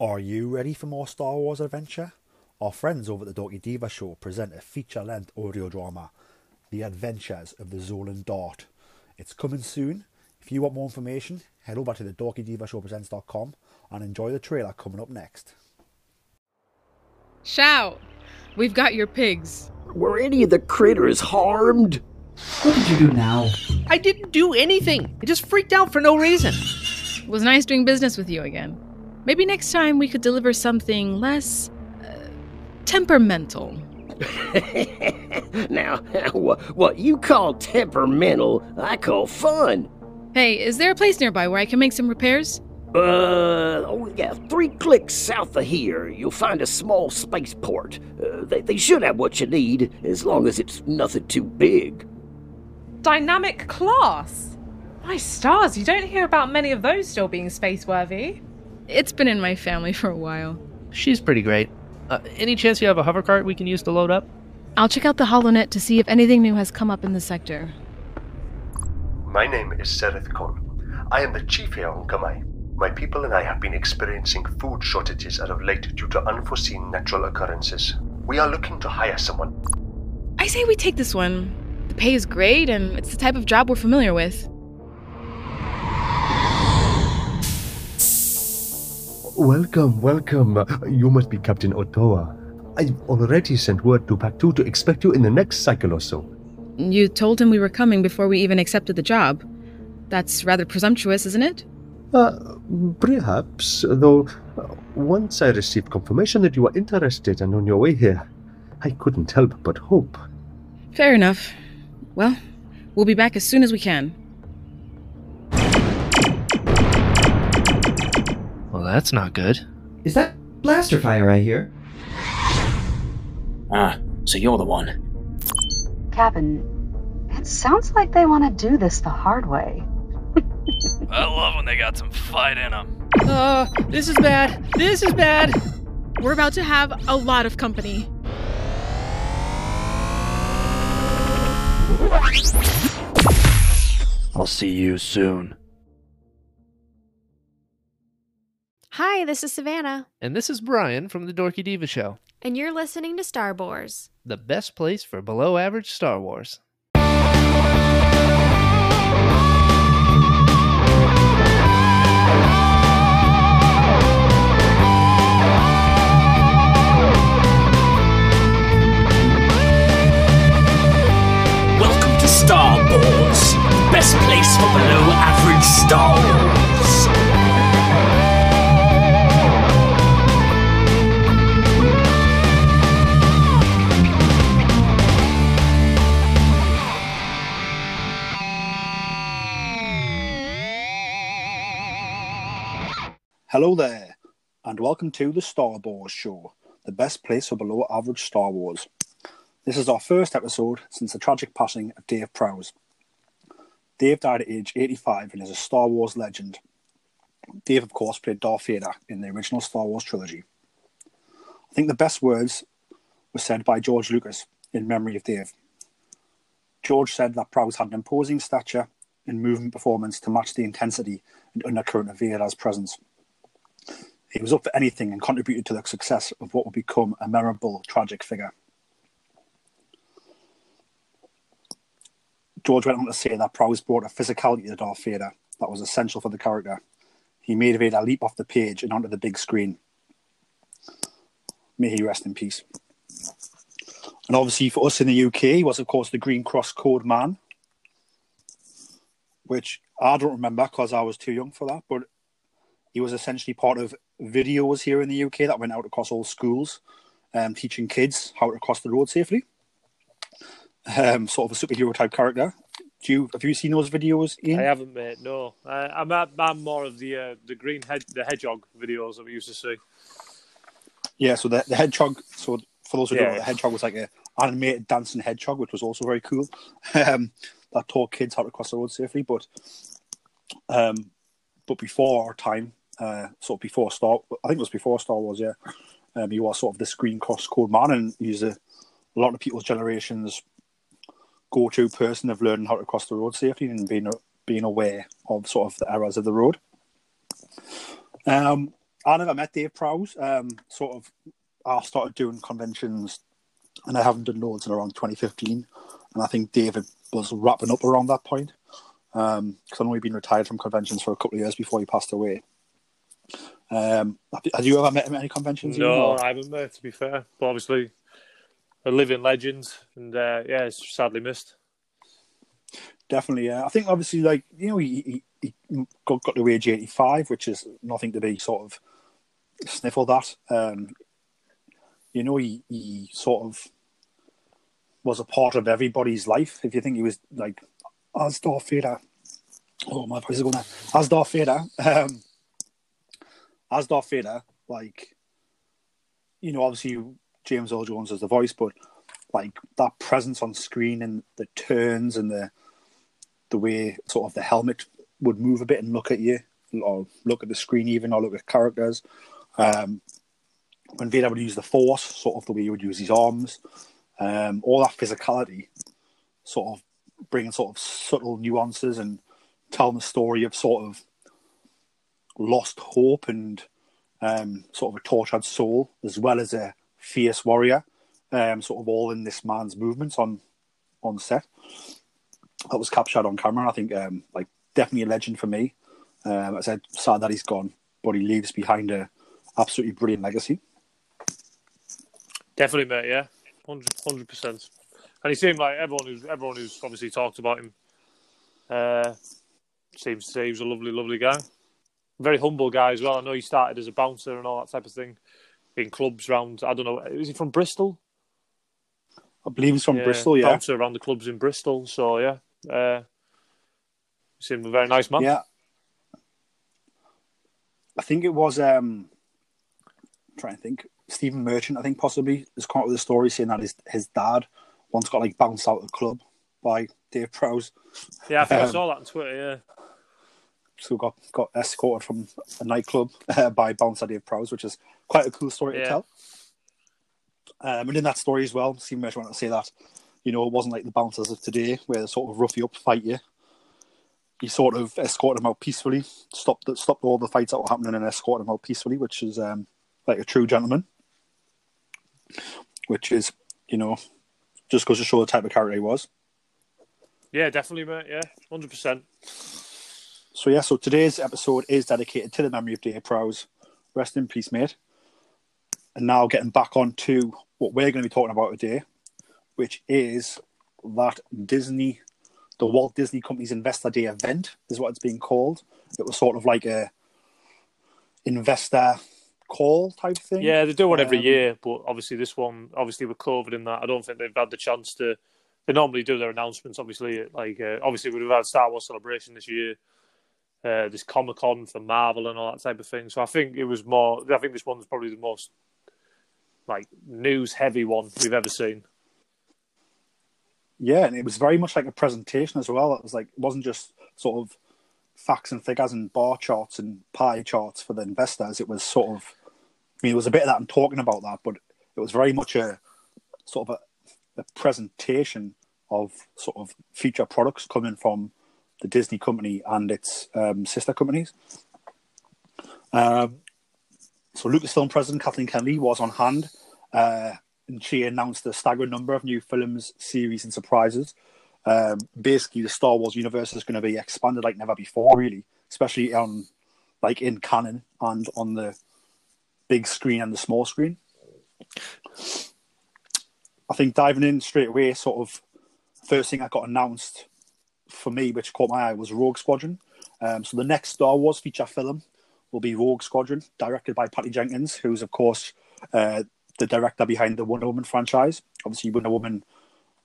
Are you ready for more Star Wars adventure? Our friends over at the Dorky Diva Show present a feature length audio drama, The Adventures of the Zolan Dart. It's coming soon. If you want more information, head over to the Dorky Diva Show DorkyDivaShowPresents.com and enjoy the trailer coming up next. Shout! We've got your pigs. Were any of the critters harmed? What did you do now? I didn't do anything. I just freaked out for no reason. It was nice doing business with you again. Maybe next time we could deliver something less. Uh, temperamental. now, what, what you call temperamental, I call fun. Hey, is there a place nearby where I can make some repairs? Uh, oh yeah, three clicks south of here, you'll find a small spaceport. Uh, they, they should have what you need, as long as it's nothing too big. Dynamic class? My stars, you don't hear about many of those still being space-worthy. It's been in my family for a while. She's pretty great. Uh, any chance you have a hovercart we can use to load up? I'll check out the HoloNet to see if anything new has come up in the sector. My name is Sereth Khan. I am the chief here on Kamai. My people and I have been experiencing food shortages as of late due to unforeseen natural occurrences. We are looking to hire someone. I say we take this one. The pay is great, and it's the type of job we're familiar with. Welcome, welcome. You must be Captain Otoa. I've already sent word to 2 to expect you in the next cycle or so. You told him we were coming before we even accepted the job. That's rather presumptuous, isn't it? Uh, perhaps, though, once I received confirmation that you were interested and on your way here, I couldn't help but hope. Fair enough. Well, we'll be back as soon as we can. That's not good. Is that blaster fire I hear? Ah, so you're the one. Captain, it sounds like they want to do this the hard way. I love when they got some fight in them. Uh, this is bad. This is bad. We're about to have a lot of company. I'll see you soon. Hi, this is Savannah, And this is Brian from the Dorky Diva Show, and you're listening to Star Wars, the best place for below average Star Wars. Welcome to the Star Wars Show, the best place for below average Star Wars. This is our first episode since the tragic passing of Dave Prowse. Dave died at age 85 and is a Star Wars legend. Dave, of course, played Darth Vader in the original Star Wars trilogy. I think the best words were said by George Lucas in memory of Dave. George said that Prowse had an imposing stature and movement performance to match the intensity and undercurrent of Vader's presence. He was up for anything and contributed to the success of what would become a memorable, tragic figure. George went on to say that Prowse brought a physicality to Darth Vader that was essential for the character. He made Vader leap off the page and onto the big screen. May he rest in peace. And obviously, for us in the UK, he was, of course, the Green Cross Code man, which I don't remember because I was too young for that, but he was essentially part of videos here in the UK that went out across all schools, um, teaching kids how to cross the road safely. Um, sort of a superhero type character. Do you have you seen those videos? Ian? I haven't, mate. No, I, I'm I'm more of the uh, the green head the hedgehog videos that we used to see. Yeah, so the, the hedgehog. So for those who don't know, the hedgehog was like a animated dancing hedgehog, which was also very cool. Um, that taught kids how to cross the road safely. But um, but before our time, uh, sort of before Star, I think it was before Star Wars. Yeah, um, he was sort of the Green Cross Code man, and he's a, a lot of people's generations go-to person of learning how to cross the road safely and being being aware of sort of the errors of the road. Um, I never met Dave Prowse. Um, sort of, I started doing conventions, and I haven't done loads in around 2015. And I think David was wrapping up around that point. Because I know he'd been retired from conventions for a couple of years before he passed away. Um, have, you ever met him at any conventions? No, I haven't met, to be fair. But obviously, a living legend, and uh, yeah, it's sadly missed. Definitely, yeah. I think obviously, like you know, he, he, he got, got to age eighty five, which is nothing to be sort of sniffled at. Um, you know, he, he sort of was a part of everybody's life. If you think he was like as Darth Vader, oh my voice is going there. As Darth Vader, um, as Darth Vader, like you know, obviously James Earl Jones is the voice, but like that presence on screen and the turns and the the way sort of the helmet would move a bit and look at you, or look at the screen even, or look at characters. Um, when Vader would use the Force, sort of the way he would use his arms, um, all that physicality, sort of bringing sort of subtle nuances and telling the story of sort of lost hope and um, sort of a tortured soul, as well as a fierce warrior, um, sort of all in this man's movements on on set. That was captured on camera. I think, um, like, definitely a legend for me. Um, I said, sad that he's gone, but he leaves behind a absolutely brilliant legacy. Definitely, mate. Yeah, hundred percent. And he seemed like everyone who's everyone who's obviously talked about him uh, seems to say he was a lovely, lovely guy. Very humble guy as well. I know he started as a bouncer and all that type of thing in clubs round. I don't know. Is he from Bristol? I believe he's from Bristol, yeah. Bouncer around the clubs in Bristol. So yeah, uh, seemed a very nice man. Yeah. I think it was, um, I'm trying to think, Stephen Merchant, I think possibly, has come up with a story saying that his, his dad once got like bounced out of the club by Dave Prowse. Yeah, I think I Um, saw that on Twitter. Yeah. So got got escorted from a nightclub uh, by bouncer Dave Prowse, which is quite a cool story to tell. Um, and in that story as well, Stephen Merchant wanted to say that, you know, it wasn't like the bouncers of today where they sort of rough you up, fight you. He sort of escorted him out peacefully, stopped stopped all the fights that were happening and escorted him out peacefully, which is um, like a true gentleman. Which is, you know, just goes to show the type of character he was. Yeah, definitely, mate. Yeah, hundred percent. So yeah, so today's episode is dedicated to the memory of Dave Prowse. Rest in peace, mate. And now getting back on to what we're going to be talking about today, which is that Disney, the Walt Disney Company's Investor Day event, is what it's being called. It was sort of like a investor call type thing. Yeah, they do one every Um, year, but obviously this one, obviously with COVID in that, I don't think they've had the chance to. They normally do their announcements. Obviously, like uh, obviously we've had Star Wars Celebration this year, uh, this Comic Con for Marvel and all that type of thing. So I think it was more. I think this one's probably the most like news heavy one we've ever seen. Yeah, and it was very much like a presentation as well. It was like it wasn't just sort of facts and figures and bar charts and pie charts for the investors. It was sort of, I mean, it was a bit of that and talking about that, but it was very much a sort of a, a presentation of sort of future products coming from the Disney company and its um, sister companies. Um, so Lucasfilm president Kathleen Kennedy was on hand, uh, and she announced a staggering number of new films, series, and surprises. Um, basically, the Star Wars universe is going to be expanded like never before, really, especially on like in canon and on the big screen and the small screen. I think diving in straight away, sort of first thing that got announced for me, which caught my eye, was Rogue Squadron. Um, so the next Star Wars feature film will be Rogue Squadron, directed by Patty Jenkins, who's of course uh, the director behind the Wonder Woman franchise. Obviously, Wonder Woman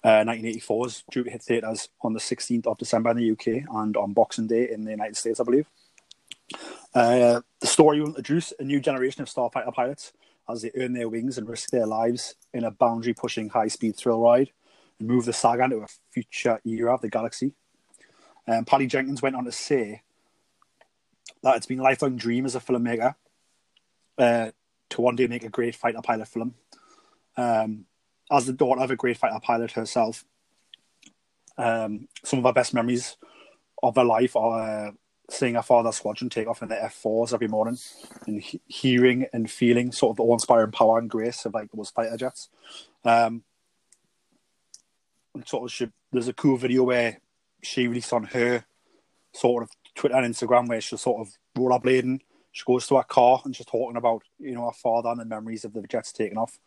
uh, 1984 is due to hit theaters on the 16th of December in the UK and on Boxing Day in the United States, I believe. Uh, the story will introduce a new generation of starfighter pilots as they earn their wings and risk their lives in a boundary-pushing high-speed thrill ride and move the saga into a future era of the galaxy. Um, Patty Jenkins went on to say that it's been a lifelong dream as a filmmaker uh, to one day make a great fighter pilot film. Um, as the daughter of a great fighter pilot herself, um, some of her best memories of her life are uh, seeing our father squadron take off in the F4s every morning and he- hearing and feeling sort of the awe-inspiring power and grace of like those fighter jets. Um, and sort of there's a cool video where she released on her sort of Twitter and Instagram where she's sort of rollerblading. She goes to her car and she's talking about you know her father and the memories of the jets taking off.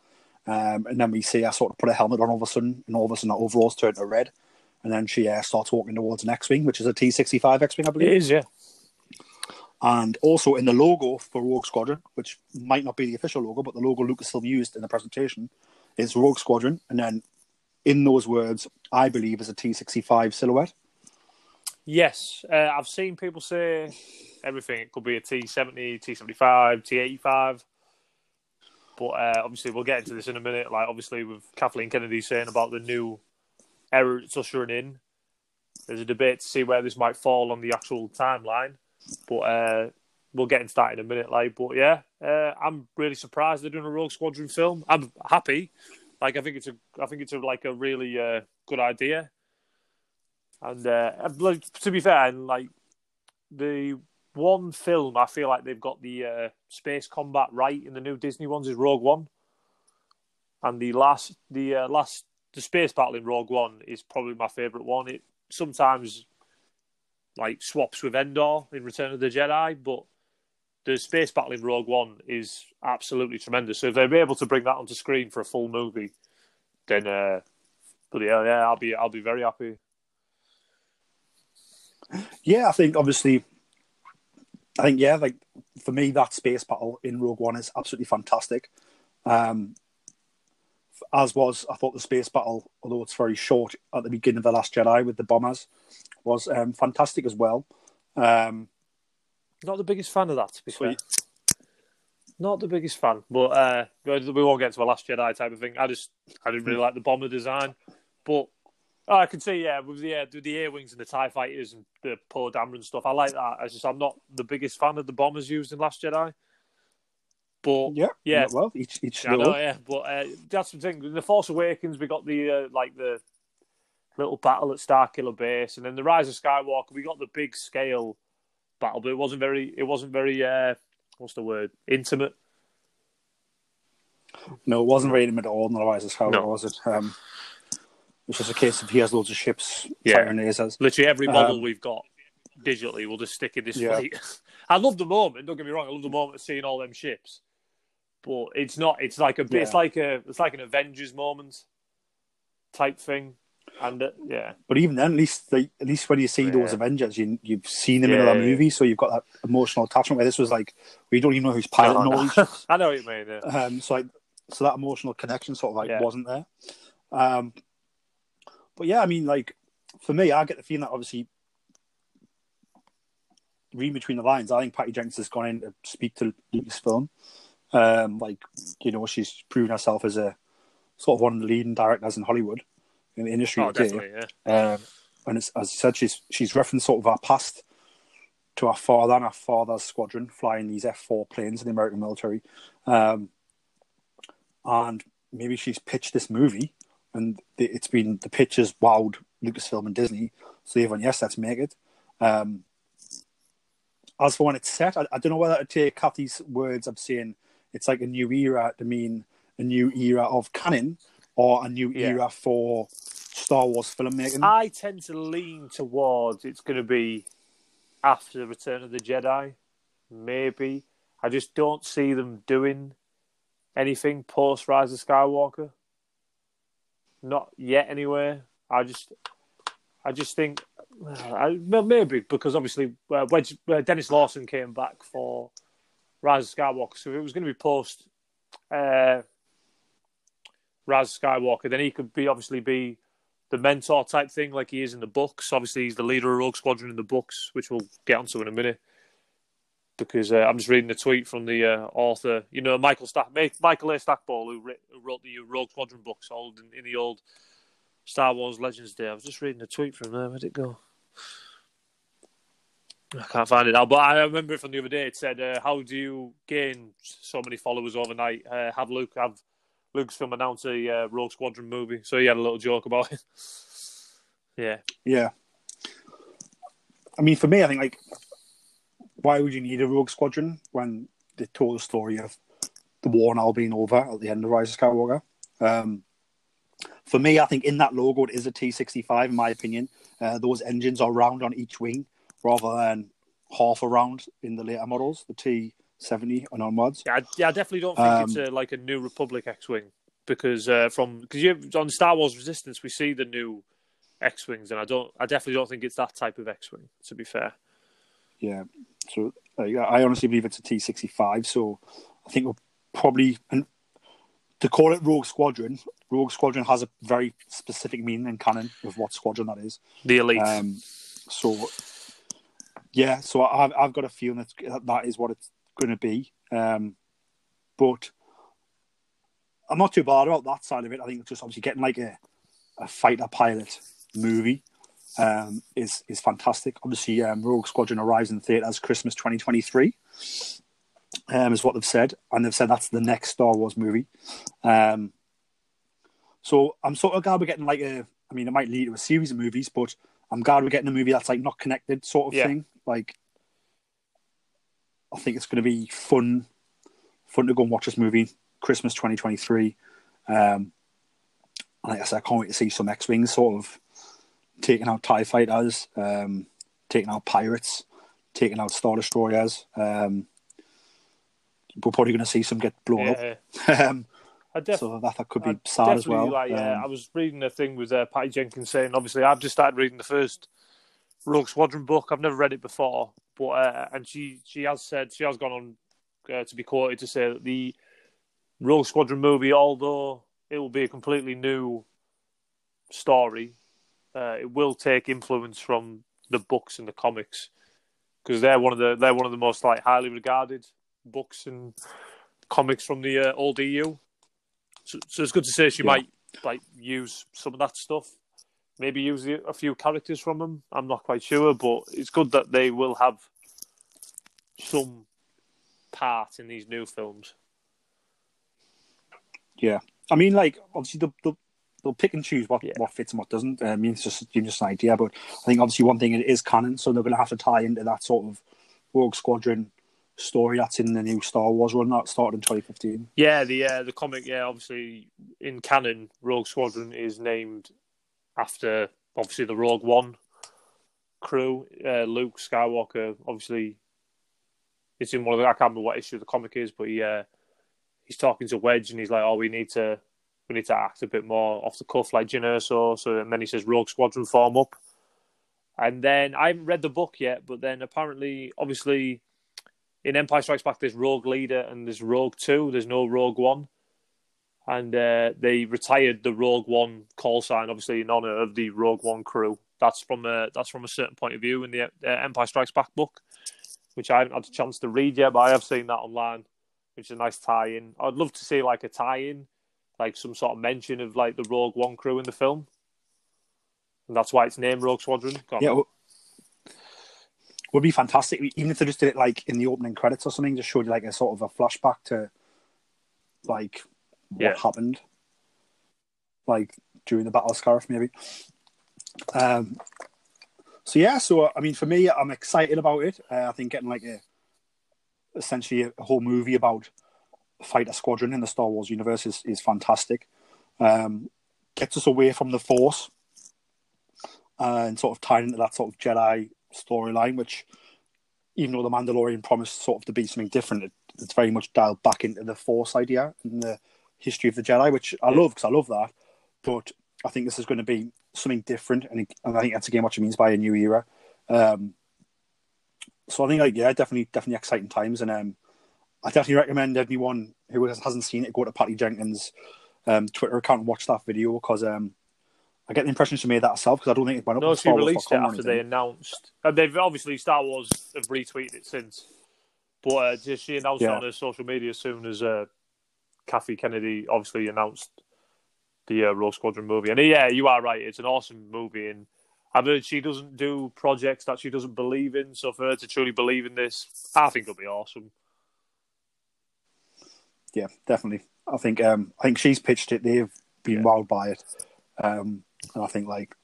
Um, and then we see her sort of put a helmet on all of a sudden, and all of a sudden her overalls turn to red. And then she uh, starts walking towards an X-wing, which is a T65 X-wing, I believe. It is, yeah. And also in the logo for Rogue Squadron, which might not be the official logo, but the logo Lucasfilm used in the presentation is Rogue Squadron. And then in those words, I believe is a T65 silhouette. Yes, uh, I've seen people say everything. It could be a T70, T75, T85. But uh, obviously, we'll get into this in a minute. Like, obviously, with Kathleen Kennedy saying about the new era it's ushering in, there's a debate to see where this might fall on the actual timeline. But uh, we'll get into that in a minute. Like, but yeah, uh, I'm really surprised they're doing a Rogue Squadron film. I'm happy. Like, I think it's a, I think it's a, like a really uh, good idea. And uh, like, to be fair, like the one film I feel like they've got the uh, space combat right in the new Disney ones is Rogue One, and the last the uh, last the space battle in Rogue One is probably my favorite one. It sometimes like swaps with Endor in Return of the Jedi, but the space battle in Rogue One is absolutely tremendous. So if they're able to bring that onto screen for a full movie, then uh, but yeah, yeah, I'll be I'll be very happy. Yeah, I think obviously, I think yeah, like for me, that space battle in Rogue One is absolutely fantastic. Um, as was, I thought the space battle, although it's very short at the beginning of the Last Jedi with the bombers, was um, fantastic as well. Um, Not the biggest fan of that, to be fair. Not the biggest fan, but uh, we won't get to a Last Jedi type of thing. I just I didn't really like the bomber design, but oh, I can see yeah with the uh, the A-wings and the Tie fighters and the Poe Dameron stuff. I like that. I just I'm not the biggest fan of the bombers used in Last Jedi. But yeah, yeah, well, each each I know, yeah, but uh, that's the thing. In the Force Awakens, we got the uh, like the little battle at Starkiller Base, and then the Rise of Skywalker, we got the big scale battle, but it wasn't very. It wasn't very. Uh, what's the word? Intimate. No, it wasn't very intimate at all. Otherwise, as how No. was it? Um, it's just a case of he has loads of ships Yeah. Literally every model Um, we've got digitally, we'll just stick in this Yeah. fleet. I love the moment. Don't get me wrong. I love the moment of seeing all them ships, but it's not. It's like a. Yeah. It's like a. It's like an Avengers moment type thing, and uh, yeah. But even then, at least like, at least when you see those Avengers, you you've seen them in Yeah, other yeah. movies, so you've got that emotional attachment. Where this was like, we don't even know who's piloting all these. I know what you mean. Yeah. Um, so like, so that emotional connection sort of like Yeah. wasn't there. Um, but yeah, I mean, like for me, I get the feeling that obviously, reading between the lines, I think Patty Jenkins has gone in to speak to Lucasfilm. Um, like you know, she's proven herself as a sort of one of the leading directors in Hollywood in the industry Oh, today. Yeah. Um, and it's, as I said, she's she's referenced sort of our past to our father and our father's squadron flying these F four planes in the American military, um, and maybe she's pitched this movie, and the, it's been the pictures wowed Lucasfilm and Disney, so they've went yes, let's make it. Um, as for when it's set, I, I don't know whether to take Kathy's words of saying it's like a new era to mean a new era of canon or a new Yeah. era for Star Wars filmmaking. I tend to lean towards it's going to be after the Return of the Jedi, maybe. I just don't see them doing anything post Rise of Skywalker. Not yet, anyway. I just, I just think, I, maybe because obviously uh, when uh, Denis Lawson came back for Rise of Skywalker, so if it was going to be post uh, Rise of Skywalker, then he could be obviously be the mentor type thing like he is in the books. Obviously, he's the leader of Rogue Squadron in the books, which we'll get onto in a minute. Because uh, I'm just reading the tweet from the uh, author, you know, Michael Stack, Michael A. Stackpole, who, writ- who wrote the Rogue Squadron books, old in, in the old Star Wars Legends Day. I was just reading the tweet from there. Where'd it go? I can't find it now, but I remember it from the other day. It said, uh, "How do you gain so many followers overnight? Uh, have Luke have Lucasfilm announce a uh, Rogue Squadron movie?" So he had a little joke about it. yeah, Yeah. I mean, for me, I think like why would you need a Rogue Squadron when they told the story of the war now being over at the end of Rise of Skywalker? Um, for me, I think in that logo it is a T65, in my opinion. Uh, those engines are round on each wing rather than half a round in the later models, the T70 and onwards. Yeah, I, yeah, I definitely don't think Um, it's a, like a New Republic X-wing because uh, from because you on Star Wars Resistance we see the new X-wings, and I don't, I definitely don't think it's that type of X-wing. To be fair, Yeah. So uh, I honestly believe it's a T sixty five. So I think we'll probably and to call it Rogue Squadron. Rogue Squadron has a very specific meaning in canon of what squadron that is. the elite. Um, so yeah, so I've I've got a feeling that that is what it's going to be. Um, but I'm not too bad about that side of it. I think it's just obviously getting like a, a fighter pilot movie um, is is fantastic. Obviously, um, Rogue Squadron arrives in the theaters Christmas 2023. Um, is what they've said, and they've said that's the next Star Wars movie. Um, so I'm sort of glad we're getting like a. I mean, it might lead to a series of movies, but I'm glad we're getting a movie that's like not connected, sort of Yeah. thing. Like, I think it's going to be fun, fun to go and watch this movie. Christmas 2023. Um, and like I said, I can't wait to see some X-wings sort of taking out Tie fighters, um, taking out pirates, taking out Star Destroyers. Um, we're probably going to see some get blown yeah, up. um, def- so that, that could be I sad as well. Like, yeah, Um, I was reading a thing with uh, Patty Jenkins saying, obviously, I've just started reading the first Rogue Squadron book. I've never read it before, but uh, and she she has said she has gone on uh, to be quoted to say that the Rogue Squadron movie, although it will be a completely new story, uh, it will take influence from the books and the comics because they're one of the they're one of the most like highly regarded books and comics from the uh, old EU. So, so it's good to say she Yeah. might like use some of that stuff. Maybe use the, a few characters from them. I'm not quite sure, but it's good that they will have some part in these new films. Yeah, I mean, like obviously they'll, they'll, they'll pick and choose what, what fits and what doesn't. I mean, it's just it's just an idea, but I think obviously one thing it is canon, so they're going to have to tie into that sort of Rogue Squadron story that's in the new Star Wars run that started in 2015. Yeah, the uh, the comic. Yeah, obviously in canon, Rogue Squadron is named after obviously the Rogue One crew. Uh, Luke Skywalker, obviously, it's in one of the. I can't remember what issue the comic is, but he uh, he's talking to Wedge and he's like, "Oh, we need to we need to act a bit more off the cuff, like Erso." So and then he says, "Rogue Squadron form up." And then I haven't read the book yet, but then apparently, obviously, in Empire Strikes Back, there's Rogue Leader and there's Rogue Two. There's no Rogue One, and uh, they retired the Rogue One call sign, obviously in honor of the Rogue One crew. That's from a that's from a certain point of view in the uh, Empire Strikes Back book, which I haven't had a chance to read yet, but I have seen that online, which is a nice tie-in. I'd love to see like a tie-in, like some sort of mention of like the Rogue One crew in the film, and that's why it's named Rogue Squadron. Yeah, well, would be fantastic. Even if they just did it like in the opening credits or something, just showed you like a sort of a flashback to like what Yeah. happened, like during the Battle of Scarif, maybe. Um. So yeah, so I mean, for me, I'm excited about it. Uh, I think getting like a essentially a whole movie about fighter squadron in the Star Wars universe is is fantastic. Um, gets us away from the Force uh, and sort of tied into that sort of Jedi storyline, which even though the Mandalorian promised sort of to be something different, it, it's very much dialed back into the Force idea and the history of the Jedi, which I love because I love that. But I think this is going to be something different, and, it- and I think that's again what she means by a new era. Um, so I think, like, yeah, definitely, definitely exciting times, and um, I definitely recommend anyone who has- hasn't seen it go to Patty Jenkins' um, Twitter account and watch that video because um, I get the impression she made that herself because I don't think it went up. No, she released it dot com or after they announced, and they've obviously Star Wars have retweeted it since. But uh, she announced it on her social media as soon as uh, Kathy Kennedy obviously announced the uh, Rogue Squadron movie. And yeah, you are right; it's an awesome movie, and I've heard she doesn't do projects that she doesn't believe in. So for her to truly believe in this, I think it'll be awesome. Yeah, definitely. I think um, I think she's pitched it. They've been wowed by it, um, and I think like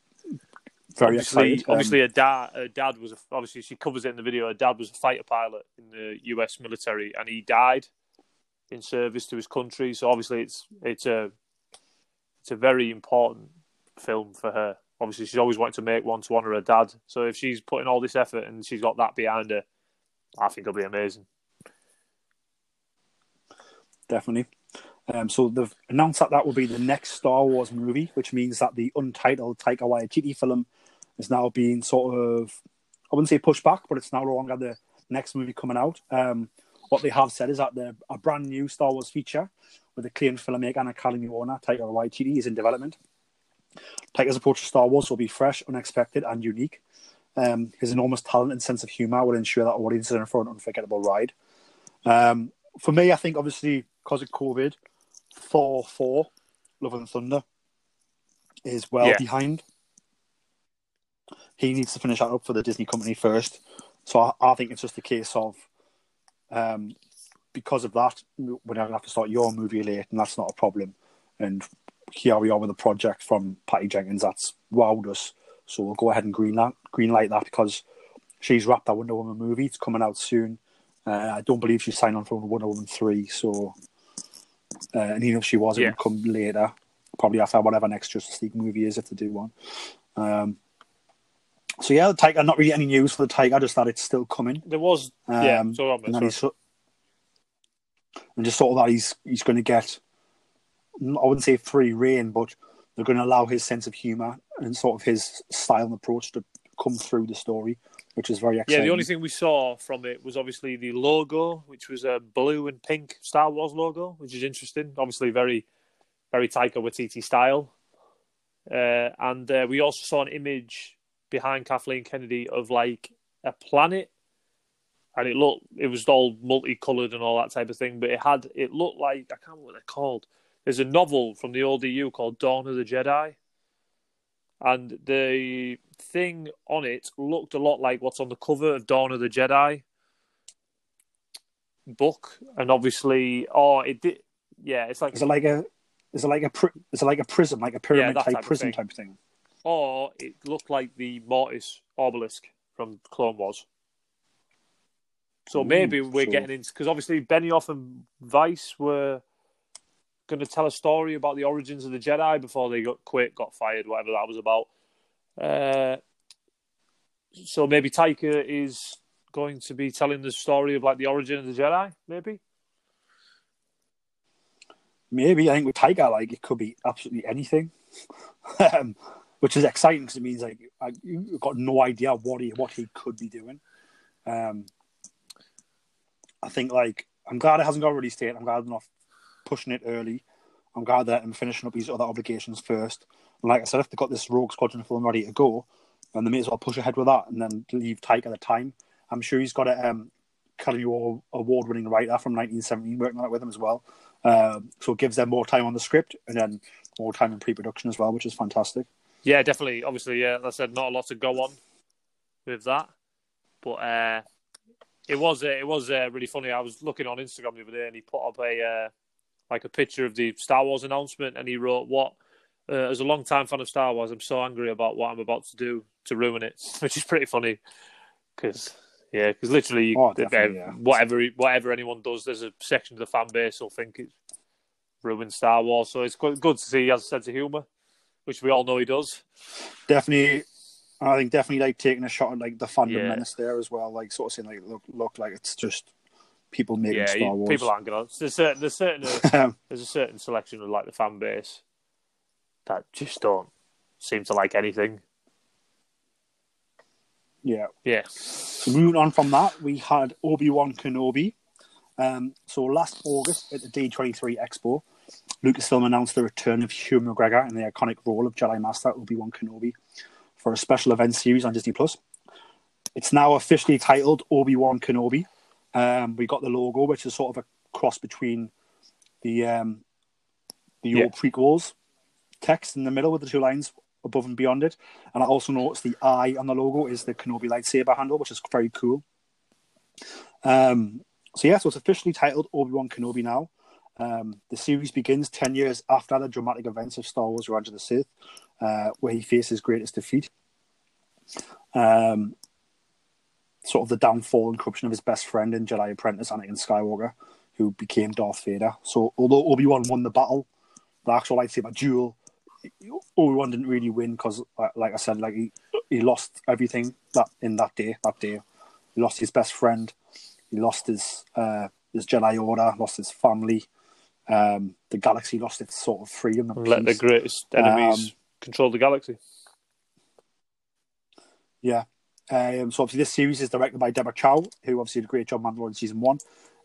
very obviously, excited. Um, obviously, her dad, her dad was a, obviously she covers it in the video. Her dad was a fighter pilot in the U.S. military, and he died in service to his country. So obviously, it's it's a it's a very important film for her. Obviously, she's always wanted to make one to honour her dad. So if she's putting all this effort and she's got that behind her, I think it'll be amazing. Definitely. Um, so they've announced that that will be the next Star Wars movie, which means that the untitled Taika Waititi film is now being sort of, I wouldn't say pushed back, but it's now no longer the next movie coming out. Um, what they have said is that the, a brand new Star Wars feature with acclaimed filmmaker and Academy winner Taika Waititi is in development. Taika's approach to Star Wars will be fresh, unexpected, and unique. Um, his enormous talent and sense of humour will ensure that audiences are in for an unforgettable ride. Um, for me, I think obviously because of COVID, Thor 4, Love and Thunder, is well Yeah. behind. He needs to finish that up for the Disney company first. So I, I think it's just a case of um, because of that, we're going to have to start your movie late, and that's not a problem. And here we are with a project from Patty Jenkins that's wowed us. So we'll go ahead and green light, green light that because she's wrapped that Wonder Woman movie. It's coming out soon. Uh, I don't believe she's signed on for Wonder Woman 3. So, uh, and even if she was, it Yeah. would come later, probably after whatever next Justice League movie is, if they do one. Um, so yeah, the Taika, not really any news for the Taika, I just that it's still coming. There was, yeah. Um, So, and, he's, and just sort of that he's he's going to get, I wouldn't say free reign, but they're going to allow his sense of humour and sort of his style and approach to come through the story, which is very exciting. Yeah, the only thing we saw from it was obviously the logo, which was a blue and pink Star Wars logo, which is interesting. Obviously, very, very Taika Waititi style. Uh, and uh, we also saw an image behind Kathleen Kennedy of like a planet, and it looked it was all multicolored and all that type of thing. But it had it looked like I can't remember what they're called. There's a novel from the old EU called Dawn of the Jedi, and the thing on it looked a lot like what's on the cover of Dawn of the Jedi book, and obviously, oh, it did. Yeah, it's like Is it like a is it like a pri- is it like a prism, like a pyramid that type type prism type thing? or it looked like the Mortis obelisk from Clone Wars. So Ooh, maybe we're so- getting into because obviously Benioff and Weiss were going to tell a story about the origins of the Jedi before they got quit, got fired, whatever that was about. Uh, so maybe Taika is going to be telling the story of like the origin of the Jedi, maybe. Maybe I think with Taika, like it could be absolutely anything, um, which is exciting because it means like I, you've got no idea what he what he could be doing. Um, I think like I'm glad it hasn't got a release date. I'm glad not pushing it early. I'm glad that I'm finishing up these other obligations first. And like I said, if they've got this Rogue Squadron film ready to go, then they may as well push ahead with that and then leave Tyke at the time. I'm sure he's got a um, Academy Award winning writer from 1917 working on it with him as well. Um, so it gives them more time on the script and then more time in pre-production as well, which is fantastic. Yeah, definitely. Obviously, yeah, like I said not a lot to go on with that, but uh, it was uh, it was uh, really funny. I was looking on Instagram the other day, and he put up a uh, like a picture of the Star Wars announcement, and he wrote, "What uh, as a long time fan of Star Wars, I'm so angry about what I'm about to do to ruin it," which is pretty funny because. Yeah, because literally, Oh, uh, yeah. whatever whatever anyone does, there's a section of the fan base who'll think it's ruined Star Wars. So it's good, good to see he has a sense of humour, which we all know he does. Definitely, I think definitely like taking a shot at like the fandom Yeah. menace there as well, like sort of saying like look look like it's just people making yeah, Star Wars. people aren't gonna. There's certain, there's certain, there's a certain selection of like the fan base that just don't seem to like anything. Yeah. Yeah, So moving on from that, we had Obi Wan Kenobi. Um, so last August at the D23 Expo, Lucasfilm announced the return of Ewan McGregor in the iconic role of Jedi Master Obi Wan Kenobi for a special event series on Disney Plus. It's now officially titled Obi Wan Kenobi. Um, we got the logo, which is sort of a cross between the um, the Yeah. old prequels text in the middle with the two lines above and beyond it. And I also noticed the eye on the logo is the Kenobi lightsaber handle, which is very cool. Um, so yeah, so it's officially titled Obi Wan Kenobi now. Um, the series begins ten years after the dramatic events of Star Wars: Revenge of the Sith, uh, where he faces greatest defeat. um, sort of the downfall and corruption of his best friend and Jedi apprentice Anakin Skywalker, who became Darth Vader. So although Obi Wan won the battle, the actual lightsaber duel, Obi Wan didn't really win because, like I said, like he he lost everything that in that day. That day, he lost his best friend, he lost his uh, his Jedi Order, lost his family. Um, the galaxy lost its sort of freedom and Let the greatest enemies Um, control the galaxy. Yeah. Um, so obviously this series is directed by Deborah Chow, who obviously did a great job on Mandalorian season one.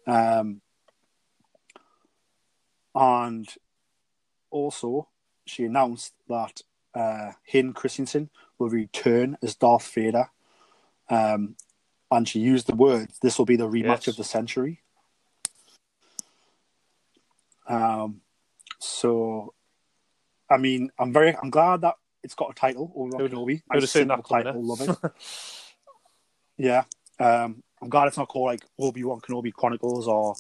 Um, and also she announced that uh, Hayden Christensen will return as Darth Vader. Um, and she used the words, "This will be the rematch Yes. of the century." Um, so, I mean, I'm very, I'm glad that it's got a title, Obi Wan Kenobi. I would have seen that title, love it. Yeah, um, I'm glad it's not called like Obi Wan Kenobi Chronicles or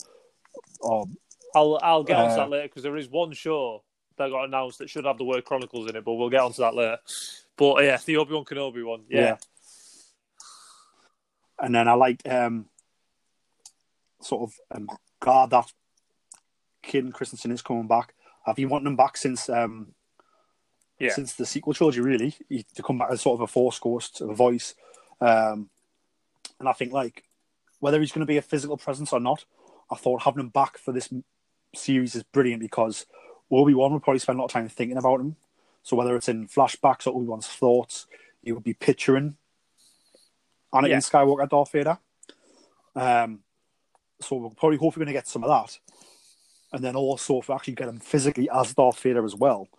or I'll I'll get onto Uh, that later because there is one show that got announced that should have the word Chronicles in it, but we'll get onto that later. But uh, yeah, the Obi Wan Kenobi one, yeah. Yeah. and then I like um, sort of um, glad that Hayden Christensen is coming back. I've been wanting him back since um, Yeah. since the sequel trilogy, really, he, to come back as sort of a force ghost, a voice. Um, and I think like whether he's going to be a physical presence or not, I thought having him back for this series is brilliant because Obi Wan will probably spend a lot of time thinking about him. So whether it's in flashbacks or Obi Wan's thoughts, he would be picturing Anakin Yeah. Skywalker, Darth Vader. Um, so we're probably hopefully going to get some of that, and then also if we actually get him physically as Darth Vader as well,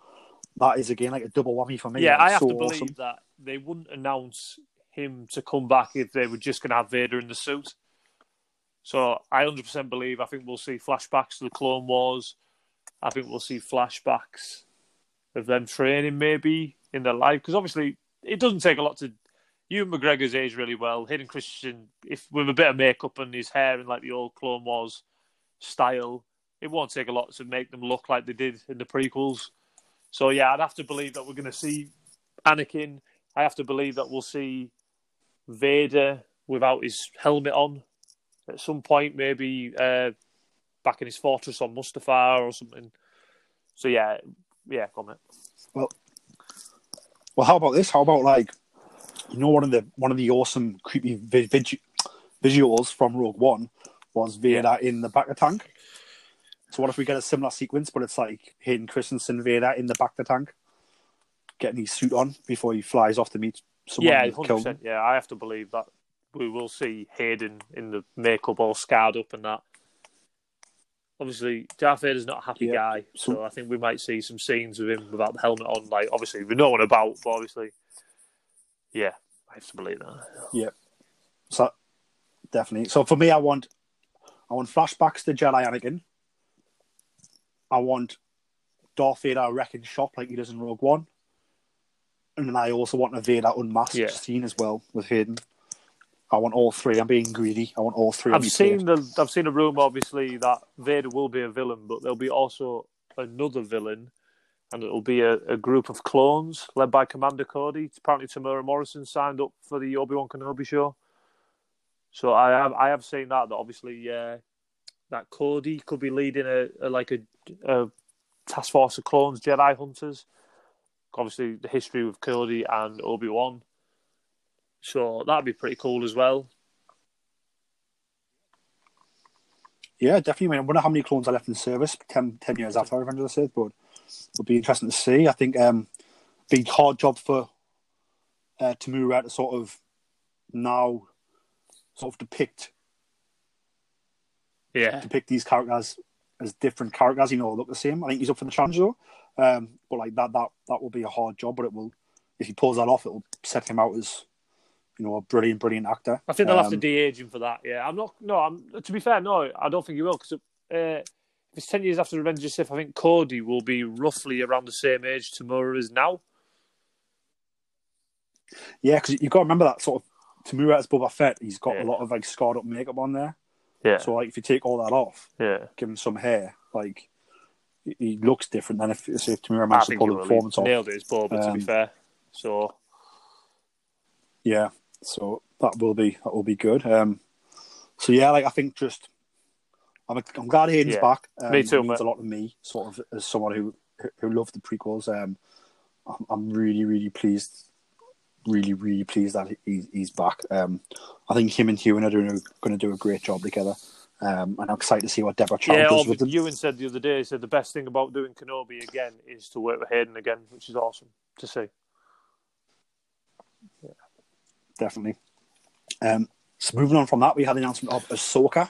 that is again like a double whammy for me. Yeah, I have so to believe awesome. that they wouldn't announce him to come back if they were just going to have Vader in the suit. So I 100% believe. I think we'll see flashbacks to the Clone Wars. I think we'll see flashbacks of them training maybe in their life because obviously it doesn't take a lot to. Ewan McGregor's aged really well. Hayden Christian, if with a bit of makeup and his hair and like the old Clone Wars style, it won't take a lot to make them look like they did in the prequels. So yeah, I'd have to believe that we're going to see Anakin. I have to believe that we'll see Vader without his helmet on at some point, maybe uh, back in his fortress on Mustafar or something. So yeah, yeah, comment. Well, well, how about this? How about like, you know, one of the one of the awesome creepy vi- visuals from Rogue One was Vader in the back of the tank. So what if we get a similar sequence, but it's like Hayden Christensen Vader in the back of the tank, getting his suit on before he flies off to meet someone yeah, hundred percent. Yeah, I have to believe that we will see Hayden in the makeup all scarred up and that. Obviously, Darth Vader's not a happy Yeah. guy, so I think we might see some scenes with him without the helmet on. Like, obviously, we know what about, but obviously, yeah, I have to believe that. Yeah. So definitely. So for me, I want I want flashbacks to Jedi Anakin. I want Darth Vader wrecking shop like he does in Rogue One, and then I also want a Vader unmasked Yeah. scene as well with Hayden. I want all three. I'm being greedy. I want all three. I've seen the I've seen a rumor, obviously, that Vader will be a villain, but there'll be also another villain, and it'll be a, a group of clones led by Commander Cody. Apparently, Temuera Morrison signed up for the Obi Wan Kenobi show. So I have I have seen that that obviously uh, that Cody could be leading a, a like a, a task force of clones, Jedi hunters. Obviously, the history with Cody and Obi Wan. So that'd be pretty cool as well. Yeah, definitely. I, wonder how many clones are left in service 10, 10 years after Revenge of the Sith, but it'll be interesting to see. I think um, big hard job for uh, Temuera to sort of now sort of depict Yeah. depict these characters as different characters. You know, look the same. I think he's up for the challenge though. Um, but like that, that that will be a hard job. But it will, if he pulls that off, it will set him out as you know a brilliant, brilliant actor. I think they'll have to Um, de-age him for that. Yeah, I'm not. No, I'm. To be fair, no, I don't think he will because uh, if it's ten years after Revenge of the Sith, I think Cody will be roughly around the same age Temuera is now. Yeah, because you've got to remember that sort of Temuera as Boba Fett. He's got Yeah. a lot of like scarred up makeup on there. Yeah. So like, if you take all that off, Yeah, give him some hair, like he- looks different than if, if Temuera I managed to pull the performance off. nailed it as Boba. to be Um, fair, so Yeah, so that will be that will be good. Um, so yeah, like I think just I'm I'm glad Hayden's Yeah. back. Um, Me too, it means mate. a lot to me, sort of as someone who who loved the prequels. Um, I'm, I'm really really pleased, really really pleased that he, he's back. Um, I think him and Ewan are doing going to do a great job together. Um, and I'm excited to see what Deborah Chow Yeah, does Ovid, with them. Ewan said the other day, he said the best thing about doing Kenobi again is to work with Hayden again, which is awesome to see. definitely. Um, so moving on from that, we had the announcement of Ahsoka.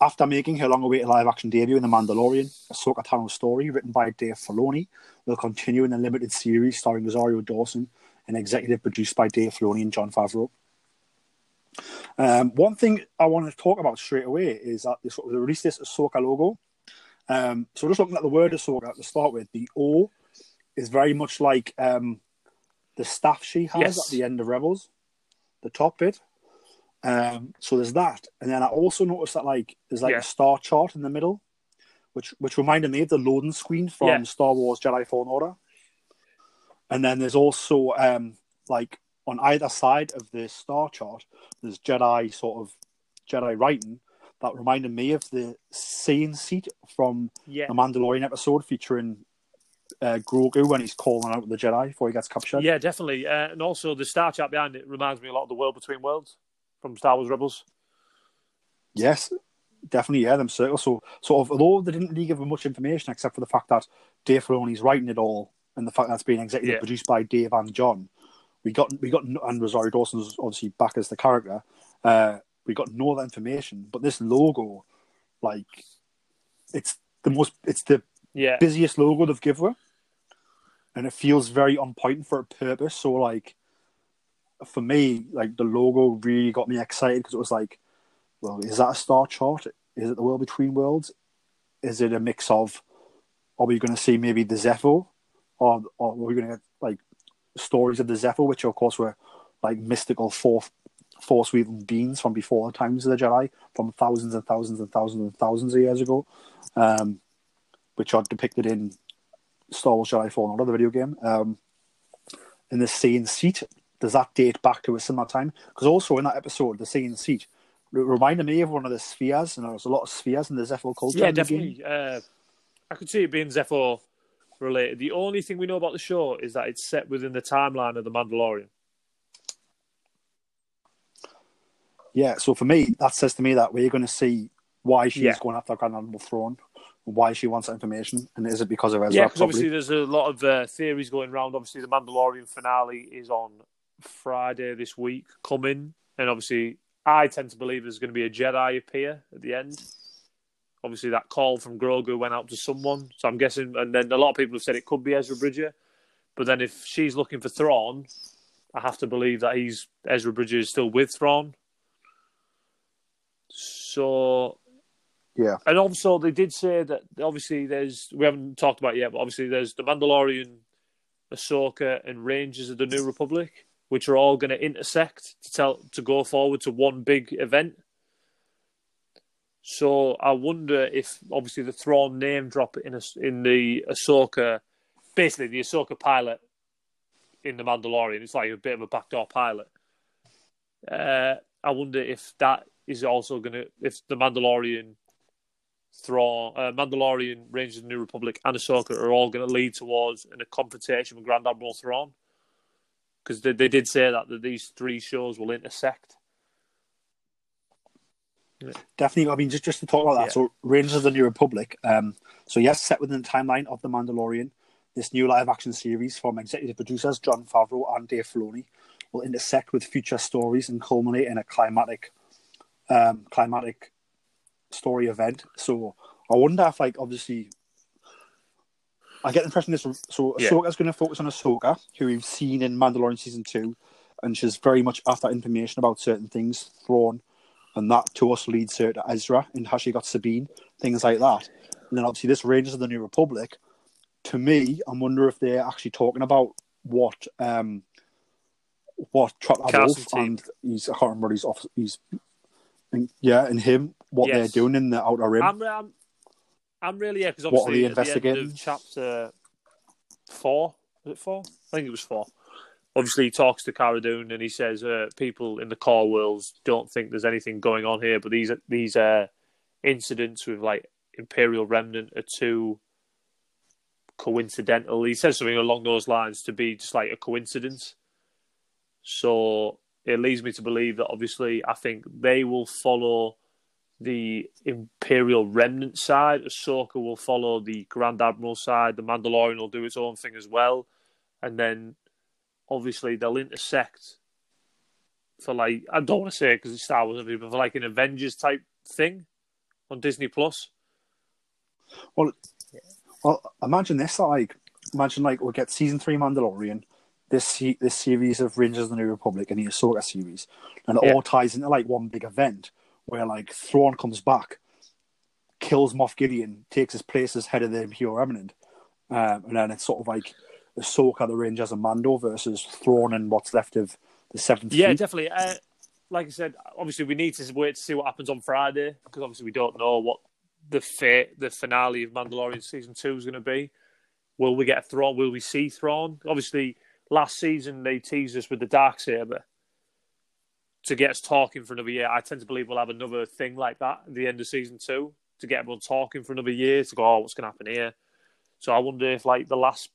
After making her long-awaited live-action debut in The Mandalorian, Ahsoka Tano's story, written by Dave Filoni, will continue in a limited series starring Rosario Dawson and executive produced by Dave Filoni and Jon Favreau. Um, one thing I want to talk about straight away is that they sort of released this Ahsoka logo. Um, so just looking at the word Ahsoka to start with, the O is very much like um, the staff she has Yes. at the end of Rebels, the top bit. Um, so there's that, and then I also noticed that like there's like Yeah. a star chart in the middle, which which reminded me of the loading screen from Yeah. Star Wars Jedi Fallen Order. And then there's also um, like on either side of the star chart, there's Jedi sort of Jedi writing that reminded me of the scene seat from Yeah. the Mandalorian episode featuring uh, Grogu when he's calling out the Jedi before he gets captured. Yeah, definitely. Uh, and also, the star chart behind it reminds me a lot of the World Between Worlds from Star Wars Rebels. Yes, definitely. Yeah, them circles. So, sort of, although they didn't really give them much information except for the fact that Dave Filoni's writing it all, and the fact that it's being executive Yeah. produced by Dave and Jon, we got we got and Rosario Dawson's obviously back as the character. Uh, we got no other information, but this logo, like, it's the most, it's the Yeah. busiest logo they've given her, and it feels very on point for a purpose. So, like, for me, like the logo really got me excited because it was like, well, is that a star chart? Is it the world between worlds? Is it a mix of? Are we going to see maybe the Zeffo, or or are we going to get like stories of the Zeffo, which of course were like mystical force force weaving beings from before the times of the Jedi, from thousands and thousands and thousands and thousands of years ago, um, which are depicted in Star Wars Jedi Fallen Order, the video game. Um, in the scene seat, does that date back to a similar time? Because also in that episode, the scene seat it reminded me of one of the spheres, and there was a lot of spheres in the Zeffo culture. Yeah, in the game. definitely. Uh, I could see it being Zeffo related. The only thing we know about the show is that it's set within the timeline of The Mandalorian. Yeah, so for me, that says to me that we're going to see why she's Yeah. going after Grand Admiral Thrawn, and why she wants that information, and is it because of Ezra? Yeah, because obviously there's a lot of uh, theories going around. Obviously, the Mandalorian finale is on Friday this week coming, and obviously, I tend to believe there's going to be a Jedi appear at the end. Obviously, that call from Grogu went out to someone, so I'm guessing. And then a lot of people have said it could be Ezra Bridger, but then if she's looking for Thrawn, I have to believe that he's Ezra Bridger is still with Thrawn. So Yeah. and also, they did say that obviously there's we haven't talked about it yet, but obviously there's the Mandalorian, Ahsoka, and Rangers of the New Republic, which are all going to intersect to tell to go forward to one big event. So I wonder if obviously the Thrawn name drop in a, in the Ahsoka, basically the Ahsoka pilot in the Mandalorian. It's like a bit of a backdoor pilot. Uh, I wonder if that is also going to if the Mandalorian Thrawn, uh, Mandalorian, Rangers of the New Republic, and Ahsoka are all going to lead towards in a confrontation with Grand Admiral Thrawn. Because they, they did say that, that these three shows will intersect. Definitely. I mean, just just to talk about that. Yeah. So, Rangers of the New Republic. Um, so yes, set within the timeline of the Mandalorian, this new live-action series from executive producers Jon Favreau and Dave Filoni will intersect with future stories and culminate in a climatic, um, climatic story event. So, I wonder if, like, obviously, I get the impression this. So, Yeah. Ahsoka's going to focus on Ahsoka, who we've seen in Mandalorian season two, and she's very much after information about certain things Thrawn and that to us leads her to Ezra and how she got Sabine, things like that. And then obviously this Rangers of the New Republic. To me, I wonder if they're actually talking about what um what Wolf and he's I can't remember his off he's and, yeah and him what Yes. they're doing in the Outer Rim. I'm, I'm, I'm really yeah because What are obviously they at the end investigating? of chapter four, was it four? I think it was four. obviously he talks to Cara Dune and he says uh, people in the core worlds don't think there's anything going on here, but these these uh, incidents with like Imperial Remnant are too coincidental. He says something along those lines to be just like a coincidence. So it leads me to believe that obviously I think they will follow the Imperial Remnant side. Ahsoka will follow the Grand Admiral side. The Mandalorian will do its own thing as well, and then obviously they'll intersect for like I don't want to say because it's Star Wars, but for like an Avengers type thing on Disney Plus. Well, well, imagine this. Like, imagine like we'll get season three Mandalorian, this this series of Rangers of the New Republic, and the Ahsoka series, and it Yeah. all ties into like one big event where like Thrawn comes back, kills Moff Gideon, takes his place as head of the Imperial Remnant, um, and then it's sort of like Ahsoka, the Range as a Mando versus Thrawn and what's left of the Seventh. Yeah, Fleet. definitely. Uh, like I said, obviously we need to wait to see what happens on Friday because obviously we don't know what the fate, the finale of Mandalorian season two is going to be. Will we get a Thrawn? Will we see Thrawn? Obviously, last season they teased us with the dark saber to get us talking for another year. I tend to believe we'll have another thing like that at the end of season two to get everyone talking for another year to go, oh, what's going to happen here? So I wonder if like the last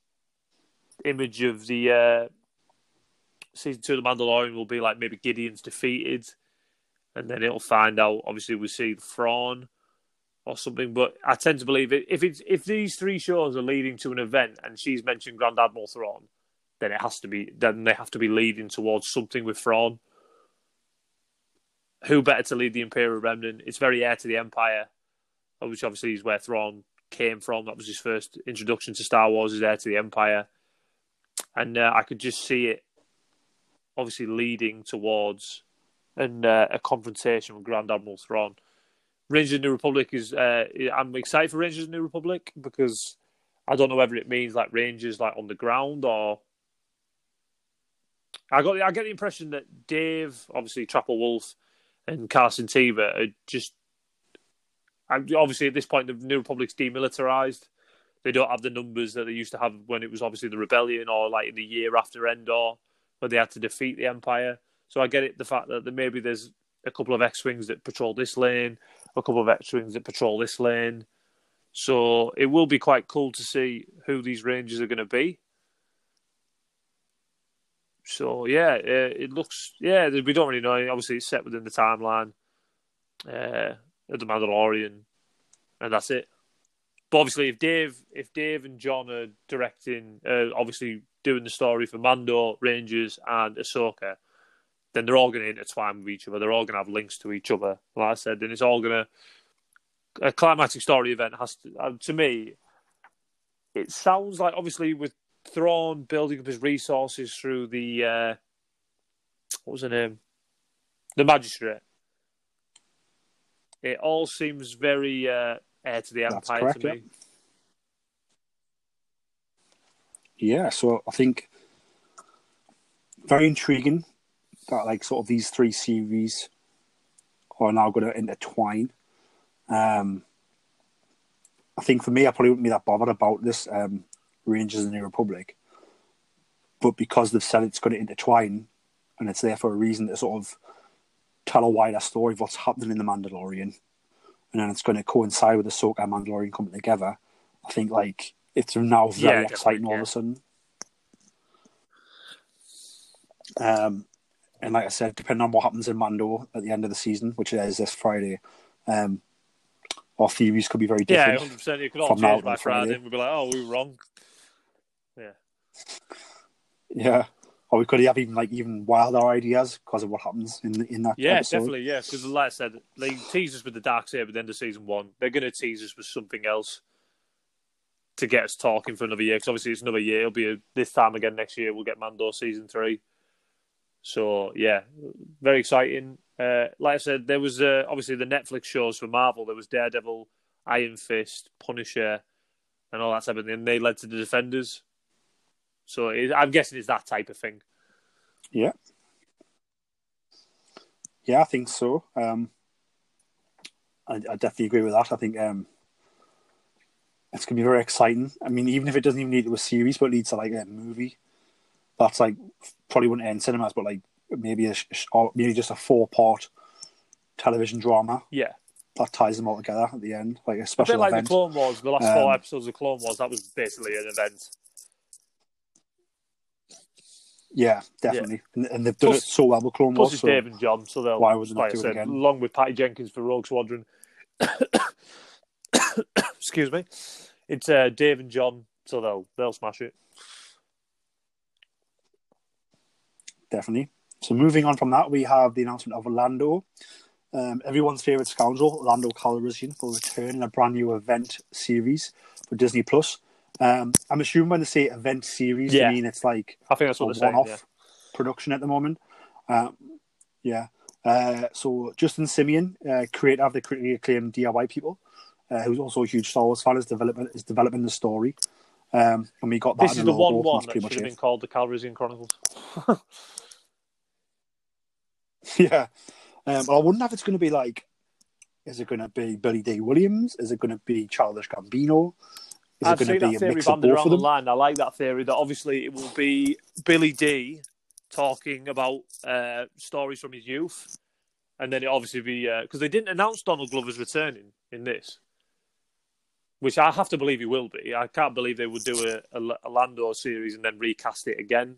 image of the uh, season two of the Mandalorian will be like maybe Gideon's defeated, and then it'll find out. Obviously, we see the Thrawn or something. But I tend to believe it, if it's if these three shows are leading to an event, and she's mentioned Grand Admiral Thrawn, then it has to be. Then they have to be leading towards something with Thrawn. Who better to lead the Imperial Remnant? It's very heir to the Empire, which obviously is where Thrawn came from. That was his first introduction to Star Wars. Is heir to the Empire, and uh, I could just see it obviously leading towards an, uh, a confrontation with Grand Admiral Thrawn. Rangers of the New Republic is. Uh, I'm excited for Rangers of the New Republic because I don't know whether it means like Rangers like on the ground or. I got. I get the impression that Dave, obviously Trapper Wolf, and Carson Teva are just. Obviously, at this point, the New Republic's demilitarized. They don't have the numbers that they used to have when it was obviously the rebellion or like in the year after Endor, where they had to defeat the Empire. So I get it. The fact that maybe there's a couple of X-wings that patrol this lane, a couple of X-wings that patrol this lane. So it will be quite cool to see who these Rangers are going to be. So yeah, uh, it looks yeah. We don't really know. Obviously, it's set within the timeline uh, of the Mandalorian, and that's it. But obviously, if Dave, if Dave and Jon are directing, uh, obviously doing the story for Mando, Rangers, and Ahsoka, then they're all going to intertwine with each other. They're all going to have links to each other. Like I said, and it's all going to a climatic story event has to. Uh, to me, it sounds like obviously with Thrawn building up his resources through the uh, what was her name, the magistrate. It all seems very uh, heir to the empire correct, to yeah. me. Yeah, so I think very intriguing that like sort of these three series are now going to intertwine. Um, I think for me, I probably wouldn't be that bothered about this um, Rangers in the New Republic, but because they've said it's going to intertwine and it's there for a reason to sort of tell a wider story of what's happening in the Mandalorian, and then it's going to coincide with the Ahsoka and Mandalorian coming together. I think like it's now very Yeah, exciting all of a sudden. Um, and like I said, depending on what happens in Mando at the end of the season, which is this Friday, um, our theories could be very different. Yeah, hundred percent. It could all change by Friday. Friday, we'd be like, "Oh, we were wrong." Yeah, or we could have even like even wilder ideas because of what happens in in that yeah, episode. definitely, yeah. Because like I said, they tease us with the dark saber at the end of season one. They're going to tease us with something else to get us talking for another year. Because obviously it's another year. It'll be a, this time again next year. We'll get Mando season three. So yeah, very exciting. Uh, like I said, there was uh, obviously the Netflix shows for Marvel. There was Daredevil, Iron Fist, Punisher, and all that type of thing. They led to the Defenders. So it, I'm guessing it's that type of thing. Yeah, yeah, I think so. Um, I, I definitely agree with that. I think um, it's going to be very exciting. I mean, even if it doesn't even lead to a series, but leads to like a movie, that's like probably wouldn't end cinemas, but like maybe a, sh- or maybe just a four part television drama Yeah. that ties them all together at the end, like a A special bit like event. the Clone Wars, the last four Um, episodes of Clone Wars, that was basically an event. Yeah, definitely. And, and they've done Plus- it so well with Clone Plus, it's so Dave and Jon, so they'll, why wasn't it like I do it said, again? along with Patty Jenkins for Rogue Squadron. Excuse me. It's uh, Dave and Jon, so they'll they'll smash it. definitely. So moving on from that, we have the announcement of Orlando. Um, everyone's favorite scoundrel, Orlando Calrissian, will return in a brand new event series for Disney Plus. Um, I'm assuming when they say event series, Yeah. they mean it's like I think that's what a they're saying. one-off Yeah. production at the moment. Um, yeah. Uh, so Justin Simien, uh, creator of the critically acclaimed Dear White People, uh, who's also a huge Star Wars fan, is developing is developing the story. Um, and we got that. This is the one one that should have been called the Calrissian Chronicles. Yeah. Um, but I wonder if it's going to be like, is it going to be Billy Dee Williams? Is it going to be Childish Gambino? Is I've seen going to that be a theory mix of both around the line. I like that theory that obviously it will be Billy Dee talking about uh, stories from his youth, and then it obviously be because they didn't announce Donald Glover's returning in this, which I have to believe he will be. I can't believe they would do a, a, a Lando series and then recast it again.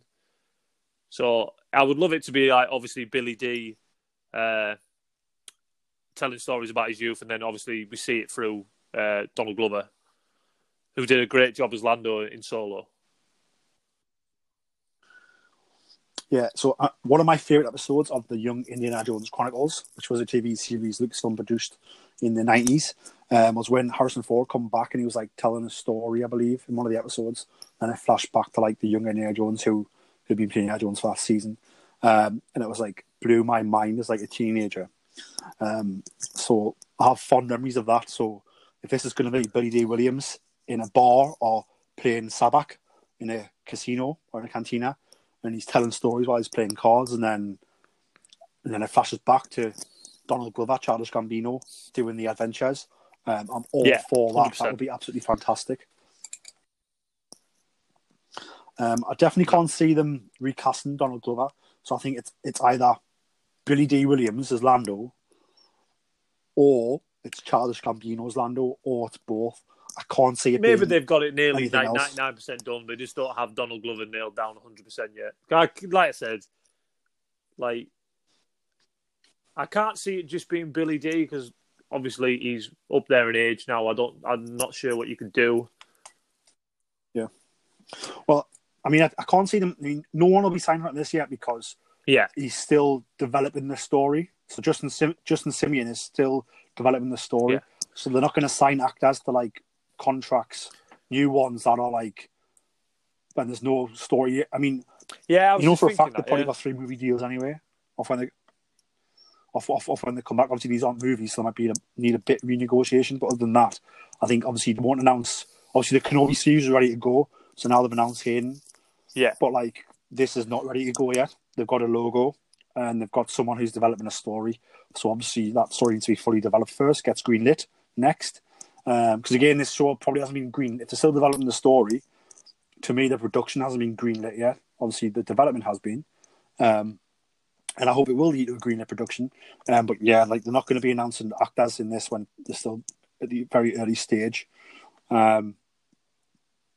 So I would love it to be like obviously Billy Dee uh, telling stories about his youth, and then obviously we see it through uh, Donald Glover, who did a great job as Lando in Solo. Yeah, so uh, one of my favorite episodes of the Young Indiana Jones Chronicles, which was a TV series Lucasfilm produced in the 90s, um, was when Harrison Ford come back and he was like telling a story, I believe, in one of the episodes. And it flashed back to like the young Indiana Jones who who'd been playing Indiana Jones that season. Um, and it was like blew my mind as like a teenager. Um, so I have fond memories of that. So if this is going to be Billy Dee Williams in a bar or playing sabacc in a casino or in a cantina, and he's telling stories while he's playing cards, and then and then it flashes back to Donald Glover, Childish Gambino doing the adventures. Um, I'm all Yeah, for that. 100%. That would be absolutely fantastic. Um, I definitely can't see them recasting Donald Glover, so I think it's it's either Billy Dee Williams as Lando, or it's Charles Gambino as Lando, or it's both. I can't see it. Maybe being they've got it nearly else. ninety nine percent done. They just don't have Donald Glover nailed down one hundred percent yet. Like, like I said, like I can't see it just being Billy Dee because obviously he's up there in age now. I don't. I'm not sure what you could do. Yeah. Well, I mean, I, I can't see them. I mean, no one will be signing on this yet because Yeah, he's still developing the story. So Justin Sim- Justin Simien is still developing the story. Yeah. So they're not going to sign actors to like contracts, new ones that are like when there's no story. yet. I mean, yeah. I was you know for a fact they've probably yeah. got three movie deals anyway. Off when they off, off, off when they come back. Obviously, these aren't movies, so they might be a, need a bit renegotiation. But other than that, I think obviously they won't announce. Obviously, the Kenobi series is ready to go, so now they've announced Hayden. Yeah. But like, this is not ready to go yet. They've got a logo and they've got someone who's developing a story. So obviously, that story needs to be fully developed first. Gets greenlit next. Because again, this show probably hasn't been green. If they're still developing the story, to me, the production hasn't been greenlit yet. Obviously, the development has been. Um, and I hope it will lead to a greenlit production. Um, but yeah, like they're not going to be announcing actors in this when they're still at the very early stage. Um,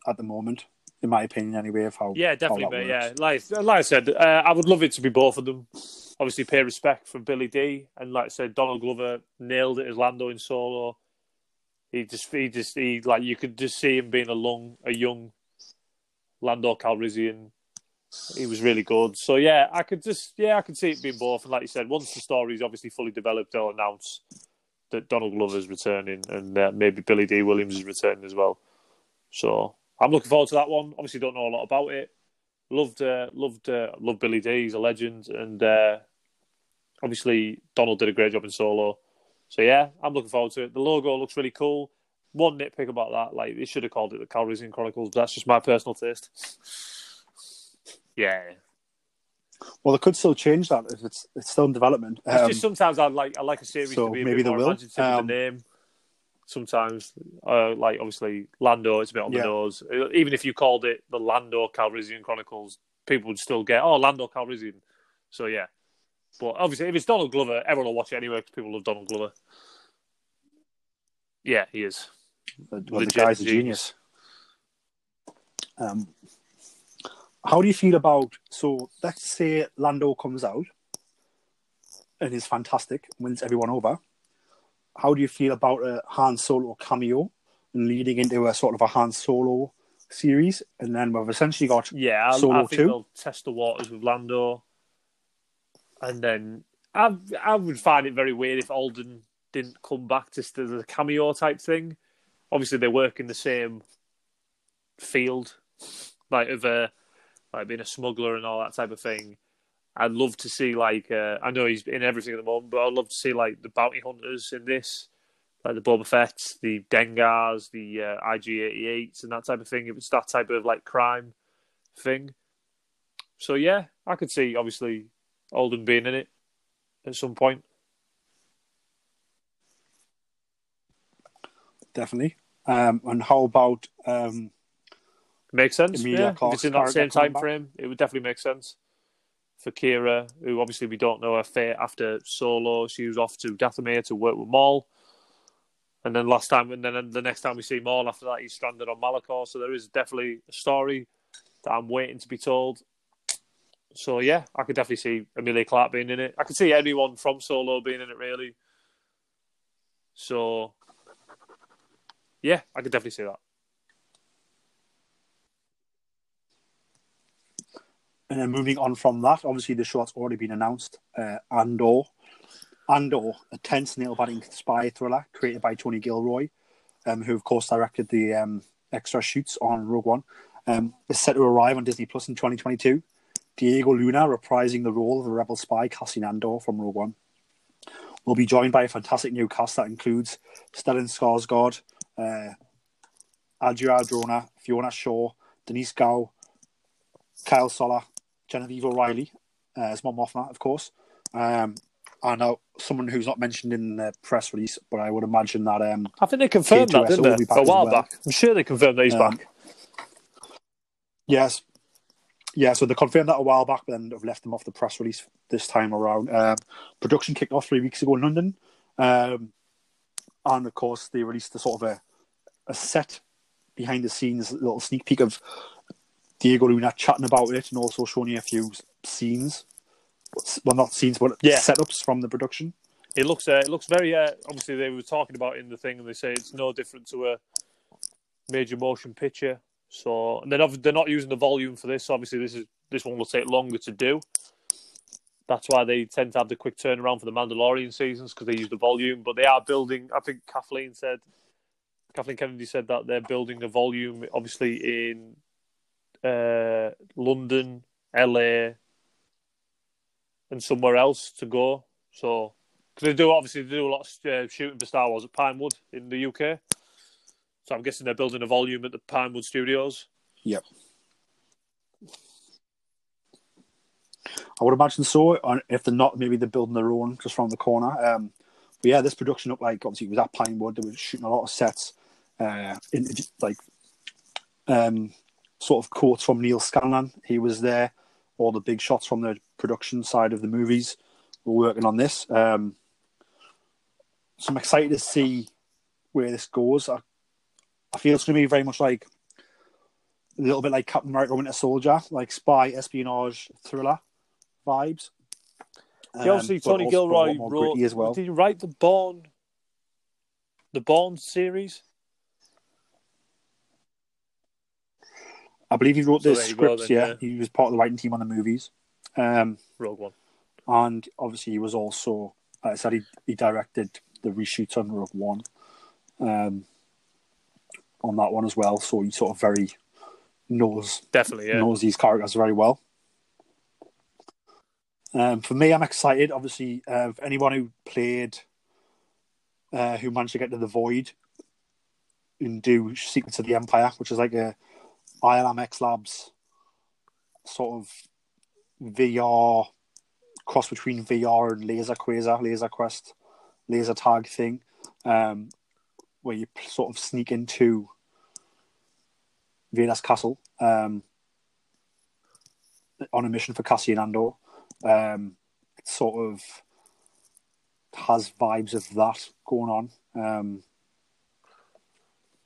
at the moment, in my opinion, anyway, of how Yeah, definitely, works. Yeah, like like I said, uh, I would love it to be both of them. Obviously, pay respect for Billy Dee, and like I said, Donald Glover nailed it as Lando in Solo. He just, he just, he like you could just see him being a long, a young Lando Calrissian. He was really good. So yeah, I could just, yeah, I could see it being both. And like you said, once the story is obviously fully developed, they'll announce that Donald Glover's returning, and uh, maybe Billy Dee Williams is returning as well. So I'm looking forward to that one. Obviously, don't know a lot about it. Loved, uh, loved, uh, loved Billy Dee. He's a legend, and uh, obviously Donald did a great job in Solo. So yeah, I'm looking forward to it. The logo looks really cool. One nitpick about that, like they should have called it the Calrissian Chronicles, but that's just my personal taste. Yeah, Well, they could still change that if it's it's still in development. it's Um, just sometimes I like I like a series so to be a maybe bit they more will. imaginative Um, with the name. Sometimes, uh, like obviously Lando, it's a bit on the Yeah. nose. Uh, Even if you called it the Lando Calrissian Chronicles, people would still get, oh, Lando Calrissian. So yeah, but obviously, if it's Donald Glover, everyone will watch it anyway because people love Donald Glover. Yeah, he is. Well, the guy's a genius. Um, how do you feel about so? Let's say Lando comes out and is fantastic, wins everyone over. How do you feel about a Han Solo cameo and leading into a sort of a Han Solo series, and then we've essentially got Yeah, I, Solo I think two. they'll test the waters with Lando, and then I I would find it very weird if Alden didn't come back to as a cameo type thing. Obviously, they work in the same field, like of a like being a smuggler and all that type of thing. I'd love to see like uh, I know he's in everything at the moment, but I'd love to see like the bounty hunters in this, like the Boba Fett's, the Dengars, the uh, IG88s, and that type of thing. It was that type of like crime thing. So yeah, I could see obviously Alden being in it at some point. definitely. Um, and how about um, Makes sense. Emilia yeah. If it's in that same time back? frame, it would definitely make sense. For Qi'ra, who obviously we don't know her fate after Solo, she was off to Dathomir to work with Maul. And then last time, and then the next time we see Maul after that, he's stranded on Malachor. So there is definitely a story that I'm waiting to be told. So yeah, I could definitely see Emilia Clarke being in it. I could see anyone from Solo being in it, really. So yeah, I could definitely see that. And then moving on from that, obviously the show's already been announced. Uh, Andor, Andor, a tense nail-biting spy thriller created by Tony Gilroy, um, who of course directed the um, extra shoots on Rogue One, um, is set to arrive on Disney Plus in 2022. Diego Luna reprising the role of the rebel spy, Cassian Andor from Rogue One. We'll be joined by a fantastic new cast that includes Stellan Skarsgård, uh, Adria Arjona, Fiona Shaw, Denise Gough, Kyle Soller, Genevieve O'Reilly uh, as Mon Mothma, of course. Um, and uh, someone who's not mentioned in the press release, but I would imagine that. Um, I think they confirmed that, K2SO didn't they? A while well. back. I'm sure they confirmed that he's Um, back. Yes. Yeah, so they confirmed that a while back, but then have left them off the press release this time around. Um, production kicked off three weeks ago in London. Um, and of course, they released a sort of a, a set behind the scenes little sneak peek of Diego Luna chatting about it and also showing you a few scenes. Well, not scenes, but Yeah. setups from the production. It looks uh, it looks very uh, obviously they were talking about it in the thing and they say it's no different to a major motion picture. So and then obvi- they're not using the volume for this. Obviously this is this one will take longer to do. That's why they tend to have the quick turnaround for the Mandalorian seasons because they use the volume. But they are building. I think Kathleen said, Kathleen Kennedy said that they're building a volume, obviously in uh, London, LA, and somewhere else to go. So because they do obviously they do a lot of uh, shooting for Star Wars at Pinewood in the UK. So I'm guessing they're building a volume at the Pinewood Studios. Yep. I would imagine so. If they're not, maybe they're building their own just around the corner. Um, but yeah, this production looked like obviously it was at Pinewood. They were shooting a lot of sets, uh, in like um, sort of quotes from Neil Scanlan. He was there. All the big shots from the production side of the movies were working on this. Um, so I'm excited to see where this goes. I, I feel it's going to be very much like a little bit like Captain America Winter Soldier, like spy espionage thriller vibes. Yeah, obviously Um, Tony Gilroy wrote. as well. Did he write the Bourne, the Bourne series? I believe he wrote So the there you go scripts. then, yeah. yeah. he was part of the writing team on the movies. Um, Rogue One. and obviously he was also, like I said, he, he directed the reshoots on Rogue One, um, on that one as well. So he sort of very knows Definitely, yeah. knows these characters very well. Um, for me, I'm excited. Obviously, uh, anyone who played, uh, who managed to get to the Void and do Secrets of the Empire, which is like a ILM X Labs sort of VR cross between VR and Laser Quasar, Laser Quest, Laser Tag thing, um, where you sort of sneak into Vader's castle. Um, on a mission for Cassian Andor. Um, sort of has vibes of that going on. Um,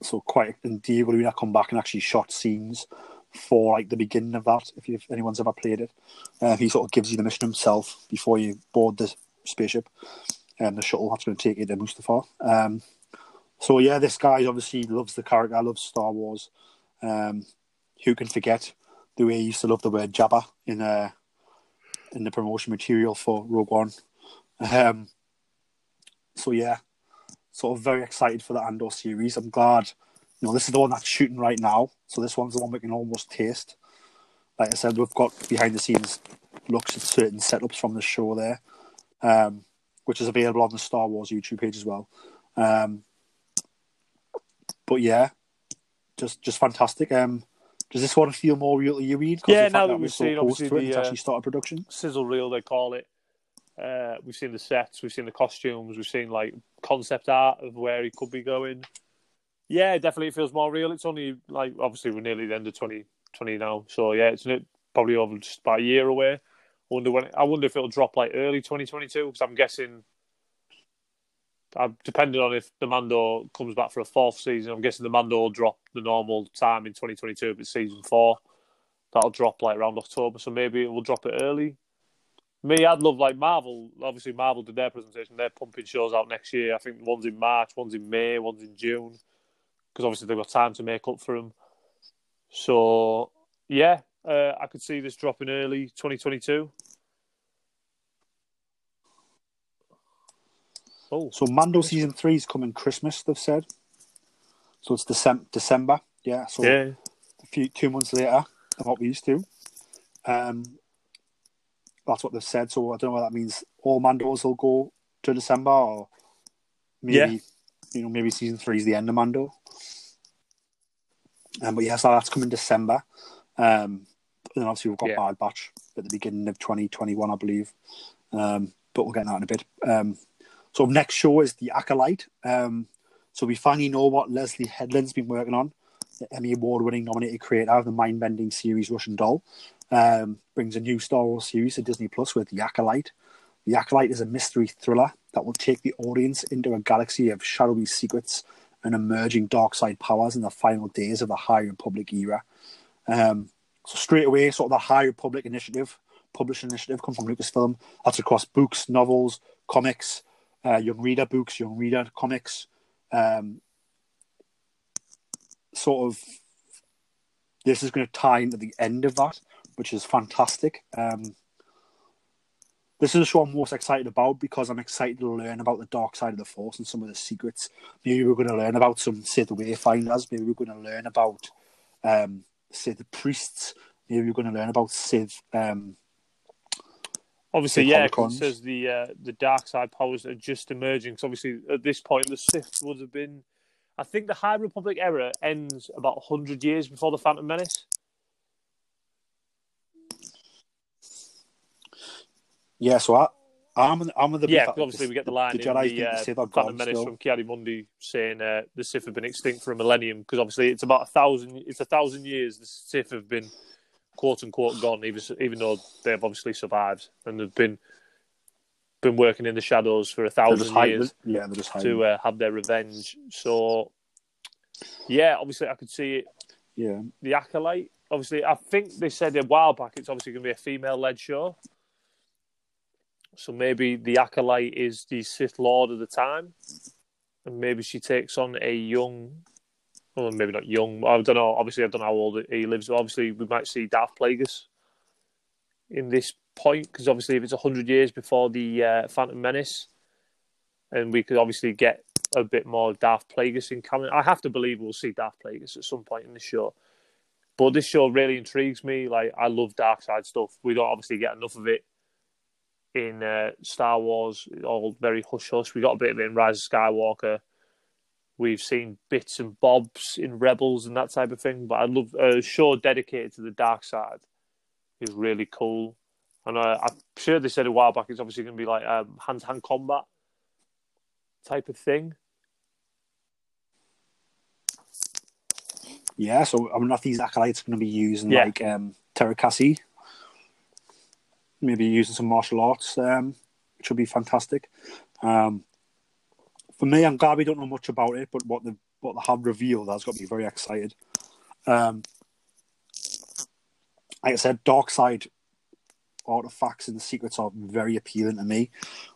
so quite and Diego Luna come back and actually shot scenes for like the beginning of that. If, if anyone's ever played it, um, he sort of gives you the mission himself before you board the spaceship and the shuttle that's going to take you to Mustafar. Um, so yeah, this guy obviously loves the character, loves Star Wars. Um, who can forget the way he used to love the word Jabba in uh, in the promotion material for Rogue One? Um, so yeah, sort of very excited for the Andor series. I'm glad, you know, this is the one that's shooting right now. So this one's the one we can almost taste. Like I said, we've got behind the scenes looks at certain setups from the show there, um, which is available on the Star Wars YouTube page as well. Um, but yeah, just just fantastic. Um, does this one feel more real to you? 'Cause Yeah, now that we've so seen obviously to it, the uh, actually started production. sizzle reel, they call it. Uh, we've seen the sets, we've seen the costumes, we've seen like concept art of where he could be going. Yeah, definitely it feels more real. It's only like obviously we're nearly the end of 2020 now, so yeah, it's probably over just about a year away. I wonder when. I wonder if it'll drop like early 2022 because I'm guessing. Uh, depending on if the Mando comes back for a fourth season, I'm guessing the Mando will drop the normal time in 2022 if it's season four. That'll drop like around October, so maybe it will drop it early. Me, I'd love like Marvel. Obviously, Marvel did their presentation. They're pumping shows out next year. I think one's in March, one's in May, one's in June, because obviously they've got time to make up for them. So yeah, uh, I could see this dropping early 2022. Oh, So Mando season three is coming Christmas. They've said. So it's December. December. Yeah. So yeah, a few two months later than what we used to. Um, that's what they've said. So I don't know what that means. All Mandos will go to December, or maybe Yeah. you know maybe season three is the end of Mando. Um, but yeah, so that's coming December. Um, and then obviously we've got Yeah. Bad Batch at the beginning of 2021, I believe. Um, but we'll get that in a bit. Um, so next show is the Acolyte. Um, so we finally know what Leslie Headland's been working on. The Emmy Award-winning nominated creator of the mind-bending series Russian Doll um, brings a new Star Wars series to Disney Plus with The Acolyte. The Acolyte is a mystery thriller that will take the audience into a galaxy of shadowy secrets and emerging dark side powers in the final days of the High Republic era. Um, so straight away, sort of the High Republic initiative, publishing initiative, come from Lucasfilm. That's across books, novels, comics, uh, young reader books, young reader comics. Um, sort of, this is going to tie into the end of that, which is fantastic. Um, this is a show I'm most excited about because I'm excited to learn about the dark side of the Force and some of the secrets. Maybe we're going to learn about some Sith Wayfinders. Maybe we're going to learn about um, Sith priests. Maybe we're going to learn about Sith. Um, obviously, yeah. says the uh, the dark side powers are just emerging. So obviously, at this point, the Sith would have been. I think the High Republic era ends about hundred years before the Phantom Menace. yeah, so I, I'm, I'm of the yeah, belief 'cause that obviously we get the line the in Jedi the think the uh, Sith are Phantom Menace still. from Ki-Adi-Mundi saying uh, the Sith have been extinct for a millennium because obviously it's about a thousand. It's a thousand years the Sith have been quote unquote gone, even even though they've obviously survived and they've been been working in the shadows for a thousand years Yeah, they're just hiding. to uh, have their revenge. So yeah, obviously I could see it. yeah, The acolyte. Obviously, I think they said a while back it's obviously going to be a female-led show. So maybe the acolyte is the Sith Lord of the time, and maybe she takes on a young, well, maybe not young. I don't know. Obviously, I don't know how old he lives. But obviously, we might see Darth Plagueis in this point because obviously, if it's hundred years before the uh, Phantom Menace, and we could obviously get a bit more Darth Plagueis in canon. I have to believe we'll see Darth Plagueis at some point in the show. But this show really intrigues me. Like I love dark side stuff. We don't obviously get enough of it in uh, Star Wars. All very hush hush. We got a bit of it in Rise of Skywalker. We've seen bits and bobs in Rebels and that type of thing. But I love a show dedicated to the dark side. Is really cool. And uh, I'm sure they said a while back it's obviously going to be like um, hand to hand combat type of thing. yeah. So I wonder if these acolytes are going to be using Yeah. like um, Teräs Käsi maybe using some martial arts, um, which would be fantastic. Um, for me, I'm glad we don't know much about it, but what the what they have revealed has got me very excited. Um, like I said, dark side artifacts and the secrets are very appealing to me.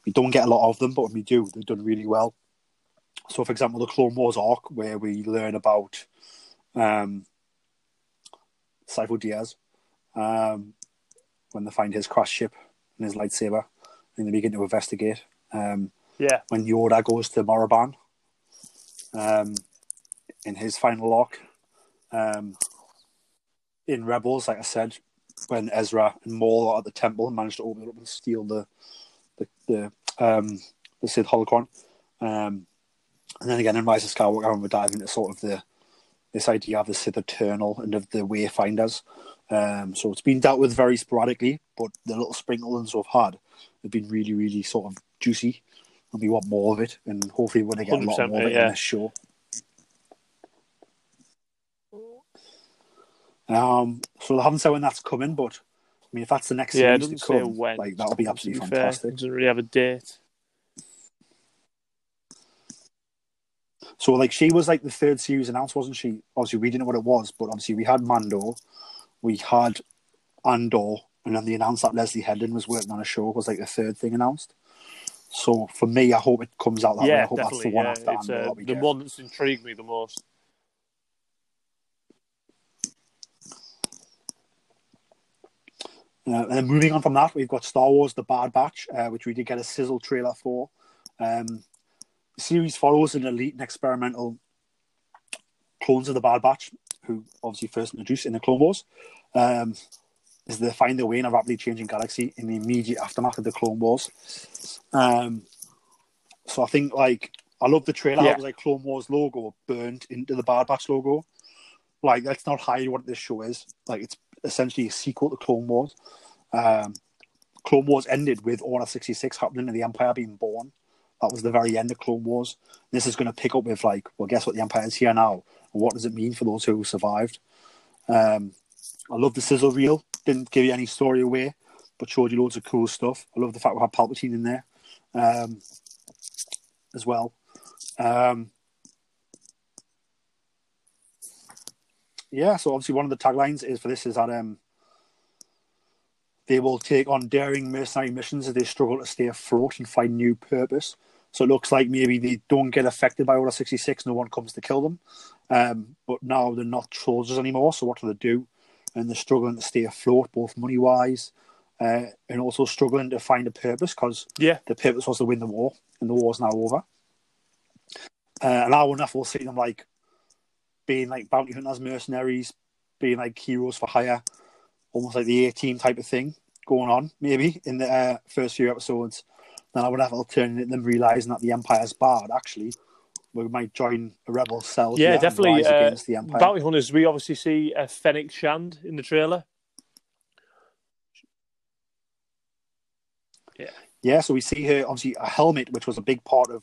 We don't get a lot of them, but when we do, they're done really well. So, for example, the Clone Wars arc, where we learn about um, Sifo Dyas, um, when they find his crash ship and his lightsaber, and they begin to investigate. Um, Yeah. when Yoda goes to Moraband, um, in his final arc, um, in Rebels, like I said, when Ezra and Maul are at the temple and manage to open it up and steal the the the, um, the Sith holocron. Um, and then again in Rise of Skywalker, we're diving into sort of the this idea of the Sith Eternal and of the Wayfinders. Um, so it's been dealt with very sporadically, but the little sprinklings we've had have been really, really sort of juicy, and we want more of it. And hopefully, we're going to get a lot more of it yeah. in this show. Um, so I haven't said when that's coming, but I mean, if that's the next Yeah, series to come, when. like that'll be absolutely be fair. fantastic. It doesn't really have a date. So like she was like the third series announced, wasn't she? Obviously we didn't know what it was, but obviously we had Mando, we had Andor, and then they announced that Leslie Headland was working on a show was like the third thing announced. So for me, I hope it comes out that way. I yeah, hope that's the one yeah. after It's uh, the get. one that's intrigued me the most. Uh, and then moving on from that, we've got Star Wars: The Bad Batch, uh, which we did get a sizzle trailer for. Um, the series follows an elite and experimental clones of the Bad Batch, who obviously first introduced in the Clone Wars, um, as they find their way in a rapidly changing galaxy in the immediate aftermath of the Clone Wars. Um, so I think, like, I love the trailer. Yeah. It was like Clone Wars logo burned into the Bad Batch logo. Like, let's not hide what this show is. Like, it's essentially a sequel to Clone Wars. Um, Clone Wars ended with Order 66 happening and the Empire being born. That was the very end of Clone Wars. This is going to pick up with, like, well, guess what? The Empire is here now. What does it mean for those who survived? Um, I love the sizzle reel. Didn't give you any story away, but showed you loads of cool stuff. I love the fact we had Palpatine in there um, as well. Um, yeah, so obviously one of the taglines is for this is that um, they will take on daring mercenary missions as they struggle to stay afloat and find new purpose. So it looks like maybe they don't get affected by Order 66, no one comes to kill them. Um, but now they're not soldiers anymore, so what do they do? And they're struggling to stay afloat, both money wise uh, and also struggling to find a purpose because Yeah. the purpose was to win the war, and the war's now over. Uh, and I if we'll see them like being like bounty hunters, mercenaries, being like heroes for hire, almost like the A team type of thing going on, maybe in the uh, first few episodes. Then I would have into them realizing that the Empire's bad. Actually, we might join a rebel cell. Yeah, definitely. Uh, against the Empire. Bounty Hunters, we obviously see a Fennec Shand in the trailer. Yeah. Yeah, so we see her obviously a helmet, which was a big part of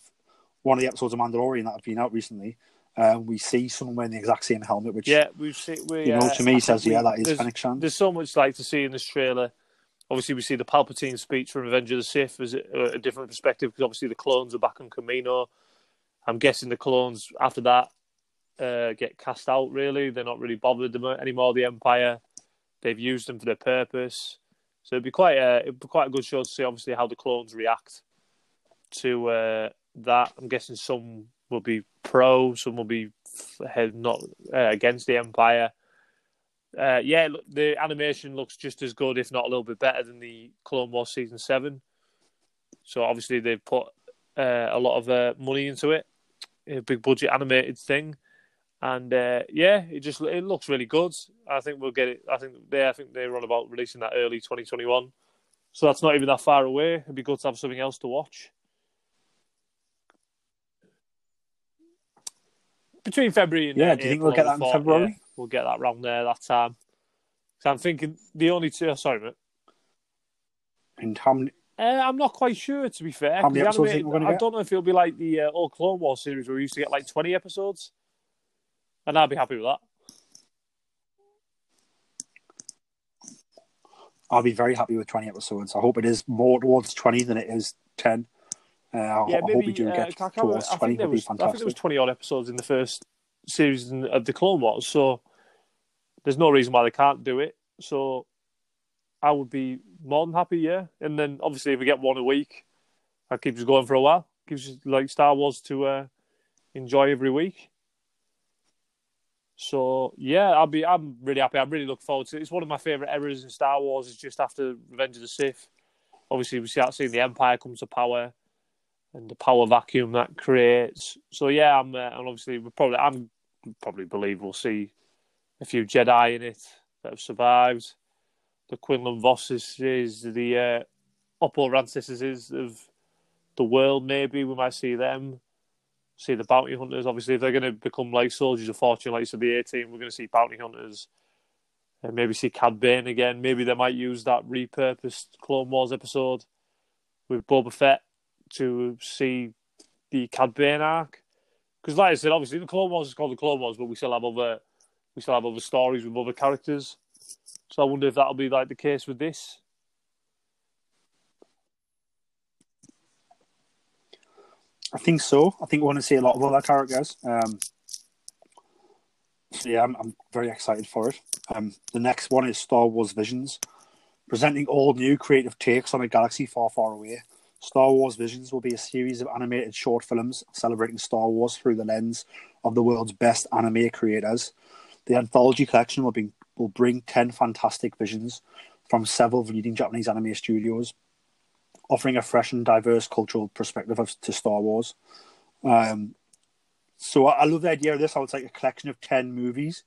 one of the episodes of Mandalorian that had been out recently. Um, we see someone wearing the exact same helmet, which Yeah, we've seen. We, you know, uh, to me says yeah, that is Fennec Shand. There's so much like to see in this trailer. Obviously, we see the Palpatine speech from Revenge of the Sith as a, a different perspective because obviously the clones are back on Kamino. I'm guessing the clones after that uh, get cast out. Really, they're not really bothered anymore. The Empire, they've used them for their purpose. So it'd be quite a it'd be quite a good show to see. Obviously, how the clones react to uh, that. I'm guessing some will be pro, some will be not uh, against the Empire. Uh, yeah, the animation looks just as good, if not a little bit better than the Clone Wars season seven. So obviously they've put uh, a lot of uh, money into it, a big budget animated thing, and uh, yeah, it just it looks really good. I think we'll get it. I think they I think they're on about releasing that early 2021, so that's not even that far away. It'd be good to have something else to watch. Between February and Yeah, uh, do you think we'll get that in February? yeah, we'll get that round there that time. So I'm thinking the only two. oh, Sorry, mate. and how many? Uh, I'm not quite sure, to be fair. How many 'cause the episodes do you think we're gonna I don't know if it'll be like the uh, old Clone Wars series where we used to get like 20 episodes. And I'd be happy with that. I'll be very happy with 20 episodes. I hope it is more towards 20 than it is 10. Uh, I, yeah, I hope maybe we do uh, get towards I 20. think was, I think there was twenty odd episodes in the first series of the Clone Wars, so there's no reason why they can't do it. So I would be more than happy, yeah. And then obviously if we get one a week, that keeps us going for a while. Gives us like Star Wars to uh, enjoy every week. So yeah, I'll be. I'm really happy. I'm really looking forward to it. It's one of my favorite eras in Star Wars. Is just after Revenge of the Sith. Obviously, we start seeing the Empire come to power, and the power vacuum that creates. So yeah, I'm. Uh, and obviously, we probably. I'm probably believe we'll see a few Jedi in it that have survived. The Quinlan Vosses is the uh, Oppo Rancises of the world. Maybe we might see them see the bounty hunters. Obviously, if they're going to become like soldiers of fortune, like said, the 18, we're going to see bounty hunters. And maybe see Cad Bane again. Maybe they might use that repurposed Clone Wars episode with Boba Fett to see the Cad Bane arc. Because, like I said, obviously the Clone Wars is called the Clone Wars, but we still have other we still have other stories with other characters. So I wonder if that'll be like the case with this. I think so. I think we want to see a lot of other characters. Um, yeah, I'm, I'm very excited for it. Um, the next one is Star Wars Visions, presenting all new creative takes on a galaxy far, far away. Star Wars Visions will be a series of animated short films celebrating Star Wars through the lens of the world's best anime creators. The anthology collection will be will bring ten fantastic visions from several leading Japanese anime studios, offering a fresh and diverse cultural perspective of, to Star Wars. Um, so I, I love the idea of this. I would like a collection of ten movies,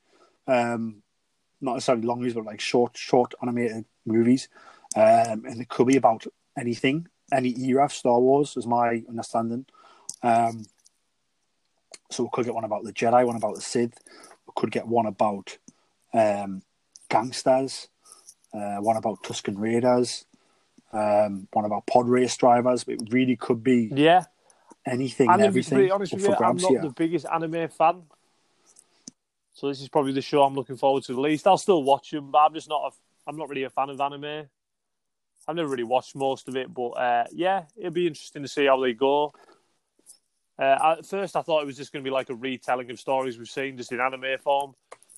um, not necessarily long movies, but like short, short animated movies, um, and it could be about anything, any era of Star Wars, is my understanding. Um, so we could get one about the Jedi, one about the Sith. We could get one about um, gangsters, uh, one about Tusken Raiders, um, one about pod race drivers. It really could be Yeah. anything I'm and everything pretty honest with you. I'm not here. the biggest anime fan, so this is probably the show I'm looking forward to the least. I'll still watch them, but I'm just not. A, I'm not really a fan of anime. I've never really watched most of it, but uh, yeah, it'll be interesting to see how they go. Uh, at first, I thought it was just going to be like a retelling of stories we've seen, just in anime form.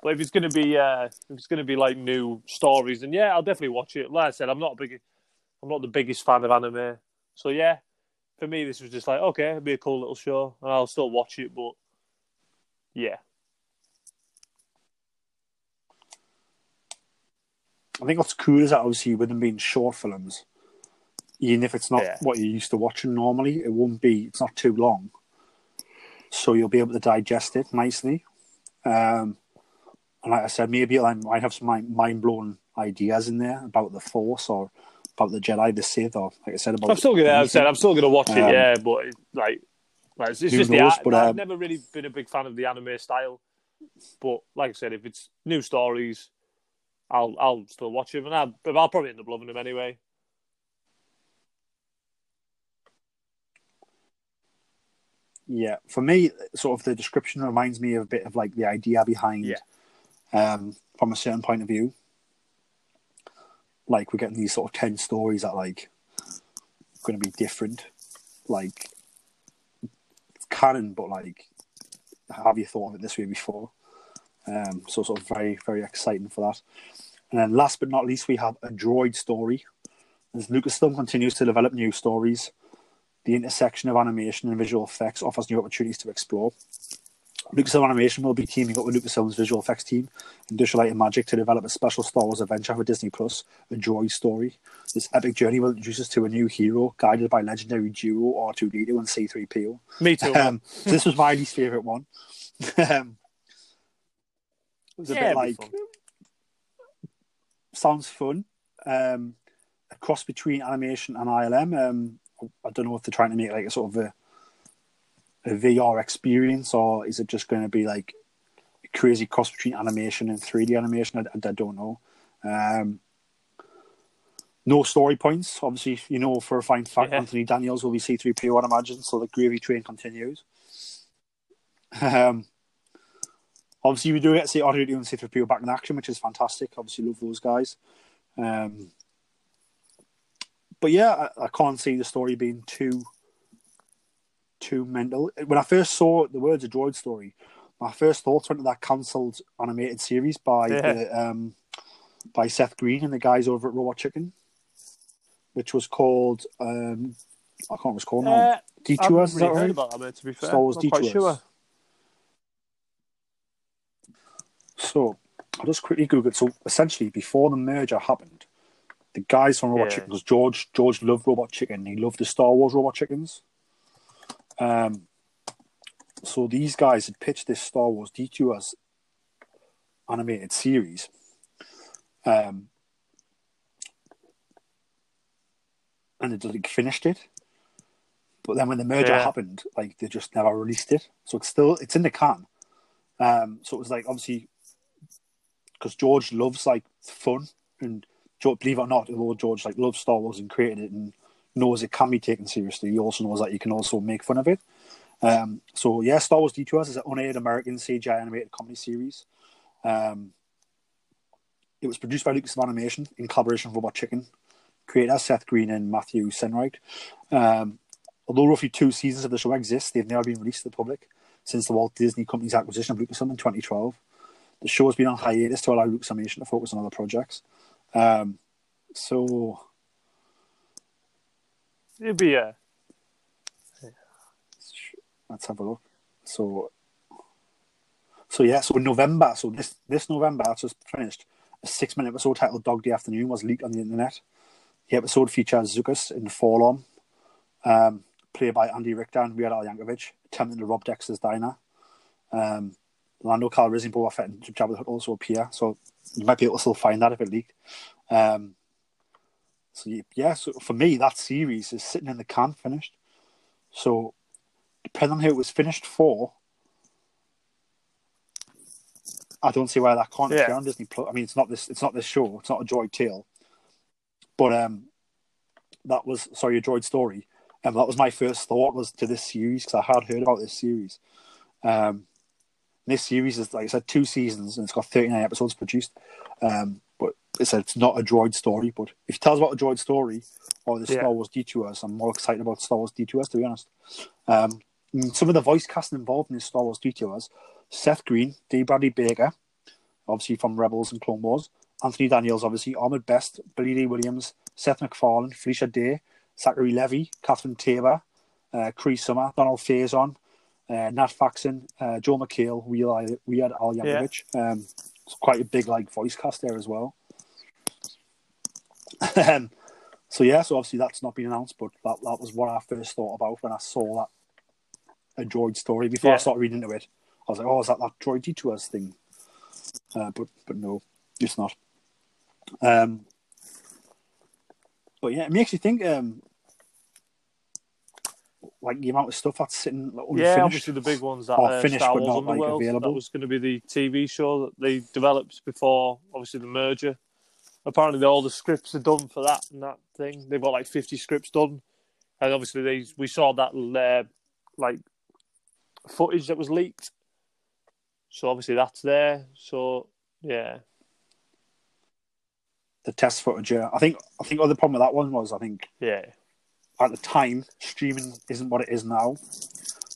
But if it's going to be, uh, if it's going to be like new stories, and yeah, I'll definitely watch it. Like I said, I'm not a big, I'm not the biggest fan of anime, so yeah, for me, this was just like okay, it'll be a cool little show, and I'll still watch it. But yeah, I think what's cool is that obviously with them being short films, even if it's not Yeah. what you're used to watching normally, it won't be. It's not too long, so you'll be able to digest it nicely. Um, and like I said, maybe I might have some mind blowing ideas in there about the Force or about the Jedi, the Sith, or like I said about. I'm still gonna, I said. I'm still gonna watch it. Um, yeah, but like, like it's, it's just knows, the. but, I've um, never really been a big fan of the anime style, but like I said, if it's new stories, I'll I'll still watch them, and I'll, I'll probably end up loving them anyway. Yeah, for me, sort of the description reminds me of a bit of like the idea behind, um, from a certain point of view. Like we're getting these sort of ten stories that like going to be different, like canon, but like have you thought of it this way before? Um, so sort of very very exciting for that. And then last but not least, we have a droid story. As Lucasfilm continues to develop new stories, the intersection of animation and visual effects offers new opportunities to explore. Lucasfilm Animation will be teaming up with Lucasfilm's visual effects team, Industrial Light and Magic, to develop a special Star Wars adventure for Disney Plus, a droid story. This epic journey will introduce us to a new hero, guided by legendary duo R2D2 and C3PO. Me too. Um, so this was my least favorite one. um, it was a Yeah, bit like fun. sounds fun. Um, a cross between animation and ILM. Um, I don't know if they're trying to make like a sort of a, a VR experience, or is it just going to be like a crazy cross between animation and 3D animation? I, I don't know. Um, no story points. Obviously, you know for a fine fact, Yeah. Anthony Daniels will be C3PO, I'd imagine, so the gravy train continues. Um, obviously, we do get to see R2D2 and C3PO back in action, which is fantastic. Obviously, love those guys. Um, but yeah, I, I can't see the story being too too mental. When I first saw the words of droid story, my first thoughts went to that cancelled animated series by Yeah. the, um, by Seth Green and the guys over at Robot Chicken, which was called um, I can't remember called now. Uh, Detours, I've is really that heard right? about that, mate, to be fair. Star Wars Detours. sure. So I'll just quickly Google it. So essentially, before the merger happened, the guys from Robot Yeah. Chicken, because George George loved Robot Chicken, he loved the Star Wars Robot Chickens. Um, so these guys had pitched this Star Wars Detours animated series. Um, and they like, finished it. But then when the merger Yeah. happened, like they just never released it. So it's still it's in the can. Um, so it was like obviously because George loves like fun and George, believe it or not, although George like loves Star Wars and created it and knows it can be taken seriously, he also knows that you can also make fun of it. Um, so yeah, Star Wars Detours is an unaired American CGI animated comedy series. Um, it was produced by Lucas Animation in collaboration with Robot Chicken, created as Seth Green and Matthew Senreich. Um, although roughly two seasons of the show exist, they've never been released to the public since the Walt Disney Company's acquisition of Lucasfilm in 2012. The show has been on hiatus to allow Lucas Animation to focus on other projects. Um, so It'd be uh, let's have a look. So, so yeah, so November, so this this November, that's just finished. A six minute episode titled "Dog Day Afternoon" was leaked on the internet. The episode features Zuckuss in 4-LOM, um, played by Andy Richter and Weird Al Yankovic, attempting to rob Dexter's diner. Um, Lando Calrissian, Boba Fett, and Jabba the Hutt also appear, so you might be able to still find that if it leaked. Um, so yeah, so for me, that series is sitting in the can, finished. So depending on who it was finished for, I don't see why that can't Yeah. on Disney Plus. I mean, it's not this. It's not this show. It's not a Droid Tale, but um, that was sorry, a Droid Story, and that was my first thought was to this series because I had heard about this series. Um, this series is like I said, two seasons and it's got thirty nine episodes produced. Um, it's a, it's not a droid story. But if you tell us about a droid story or the Yeah. Star Wars Detours, I'm more excited about Star Wars Detours to be honest. Um, some of the voice casting involved in the Star Wars Detours: Seth Green, D. Bradley Baker, obviously from Rebels and Clone Wars, Anthony Daniels, obviously Ahmed Best, Billy Dee Williams, Seth MacFarlane, Felicia Day, Zachary Levi, Catherine Taber, uh, Cree Summer, Donald Faison, uh, Nat Faxon, uh, Joel McHale, Weird, Weird Al Yankovic. Um, it's quite a big like voice cast there as well. Um, so yeah, so obviously that's not been announced, but that, that was what I first thought about when I saw that a droid story. Before I started reading into it, I was like, "Oh, is that that droid detours thing?" Uh, but but no, it's not. Um, but yeah, it makes you think. Um, like the amount of stuff that's sitting like, unfinished. Yeah, obviously the big ones that uh, finished Star but Wars not, like, available. That was going to be the TV show that they developed before, obviously the merger. Apparently, all the scripts are done for that and that thing. They've got like fifty scripts done, and obviously they we saw that uh, like footage that was leaked. So obviously that's there. So yeah, the test footage. Yeah, I think I think other problem with that one was I think yeah, at the time streaming isn't what it is now.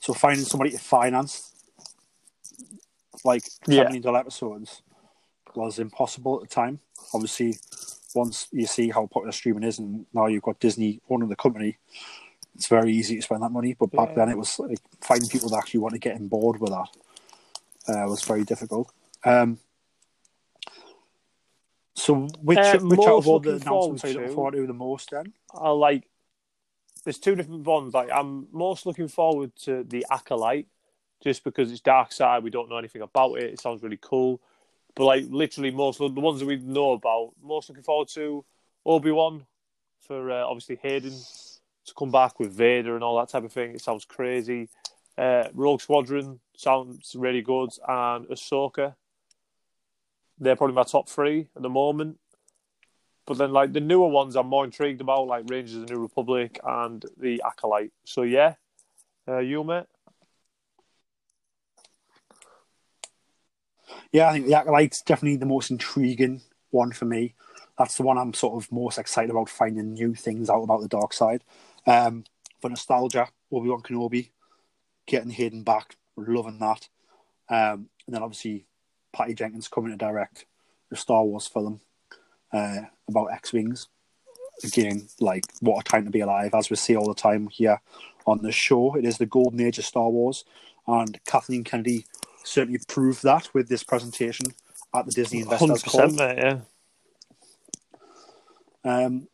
So finding somebody to finance like Yeah. seventy dollar episodes was impossible at the time. Obviously, once you see how popular streaming is, and now you've got Disney owning the company, it's very easy to spend that money. But back Yeah. then, it was like finding people that actually want to get on board with that uh, was very difficult. Um, so, which, Uh, which out of all the announcements are you looking forward to the most? Then I like. There's two different ones. Like I'm most looking forward to the acolyte, just because it's dark side. We don't know anything about it. It sounds really cool. But like literally, most the ones that we know about, most looking forward to Obi Wan for uh, obviously Hayden to come back with Vader and all that type of thing. It sounds crazy. Uh, Rogue Squadron sounds really good, and Ahsoka. They're probably my top three at the moment. But then, like the newer ones, I'm more intrigued about, like Rangers of the New Republic and the Acolyte. So yeah, uh, you mate. Yeah, I think the Acolyte's definitely the most intriguing one for me. that's the one I'm sort of most excited about finding new things out about the dark side. Um, for nostalgia, Obi Wan Kenobi, getting Hayden back, loving that. Um, and then obviously Patty Jenkins coming to direct the Star Wars film uh, about X Wings. Again, like what a time to be alive, as we see all the time here on the show. It is the golden age of Star Wars, and Kathleen Kennedy certainly proved that with this presentation at the Disney Investors. 100%, yeah. Um,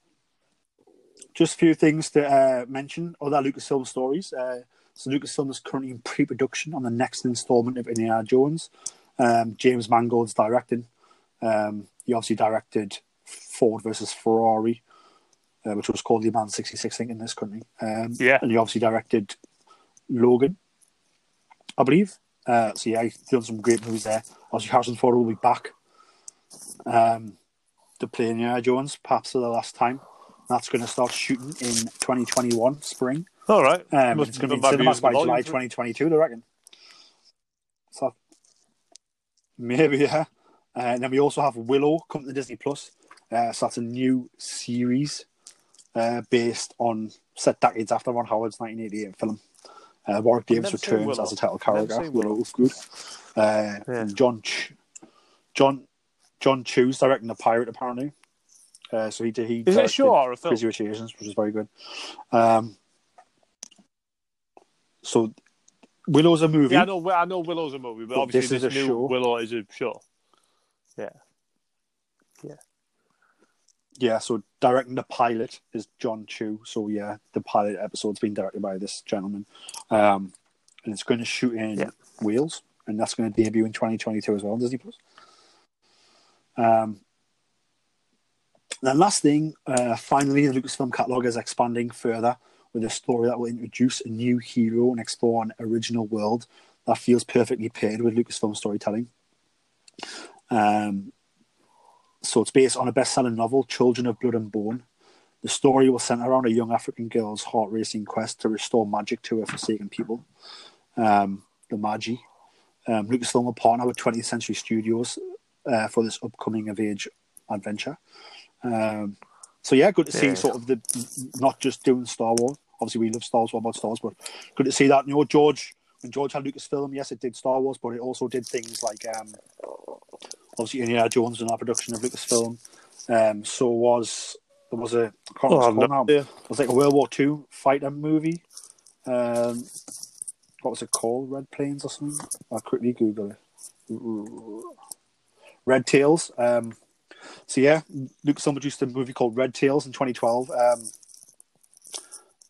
just a few things to uh, mention. Other Lucasfilm stories. Uh, so Lucasfilm is currently in pre-production on the next installment of Indiana Jones. Um, James Mangold's directing. Um, he obviously directed Ford versus Ferrari, uh, which was called Le Mans 66, I think, in this country. Um, Yeah. And he obviously directed Logan, I believe. Uh, so yeah, he's done some great movies there. Obviously, Harrison Ford will be back um, to play Indiana Jones, perhaps for the last time. That's going to start shooting in 2021 spring. All right. Um, it's going to be- in cinemas by July volume for it. 2022, I reckon. So maybe yeah. Uh, and then we also have Willow coming to Disney Plus. Uh, so that's a new series uh, based on set decades after Ron Howard's 1988 film. Uh, Warwick Davis returns as a title Never character. seen Willow Willow. Lovegood. Uh, and John Ch- John Jon Chu's directing the pirate apparently. Uh, so he did. He Is it a directed show or a film? Crazy Rich Asians, which is very good. Um, so Willow's a movie. Yeah, I know. I know Willow's a movie, but But obviously this this, is a new show. Willow is a show. Yeah. Yeah. Yeah, so directing the pilot is Jon Chu. So yeah, the pilot episode's been directed by this gentleman, um, and it's going to shoot in Wales, and that's going to debut in 2022 as well on Disney Plus. Um, then last thing, uh, finally, the Lucasfilm catalog is expanding further with a story that will introduce a new hero and explore an original world that feels perfectly paired with Lucasfilm storytelling. Um, so it's based on a best-selling novel, Children of Blood and Bone. The story will center around a young African girl's heart-racing quest to restore magic to her forsaken people, um, the Magi. Um, Lucasfilm will partner with 20th Century Studios uh, for this upcoming of age adventure. Um, so yeah, good to see Yeah. sort of the not just doing Star Wars. Obviously, we love Star Wars, what about Star Wars? But good to see that. You know, George when George had Lucasfilm, yes, it did Star Wars, but it also did things like um, obviously Indiana Jones in our production of Lucasfilm. Um, so was there was a I can't Oh, remember what I've it's called no now. idea. It was like a World War Two fighter movie. Um, what was it called? Red Plains or something? I'll quickly Google it. Red Tails. Um, so yeah, Lucasfilm produced a movie called Red Tails in 2012, um,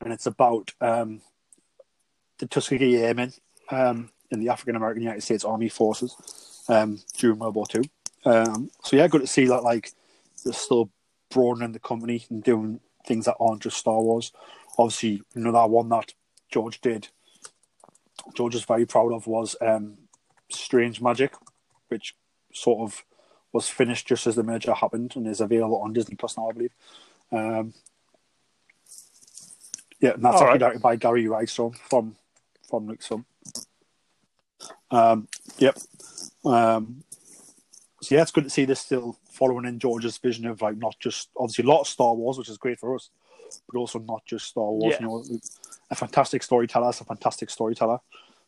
and it's about um, the Tuskegee Airmen um, in the African American United States Army forces um, during World War Two. Um, so yeah, good to see that like they're still broadening the company and doing things that aren't just Star Wars. Obviously, another one that George did, George is very proud of was um, Strange Magic, which sort of was finished just as the merger happened and is available on Disney Plus now, I believe. Um, yeah, and that's actually directed by Gary Rydstrom from from Lucasfilm. Um, yep. Um, so yeah, it's good to see this still following in George's vision of like not just obviously a lot of Star Wars, which is great for us, but also not just Star Wars. Yeah. You know, a fantastic storyteller is a fantastic storyteller.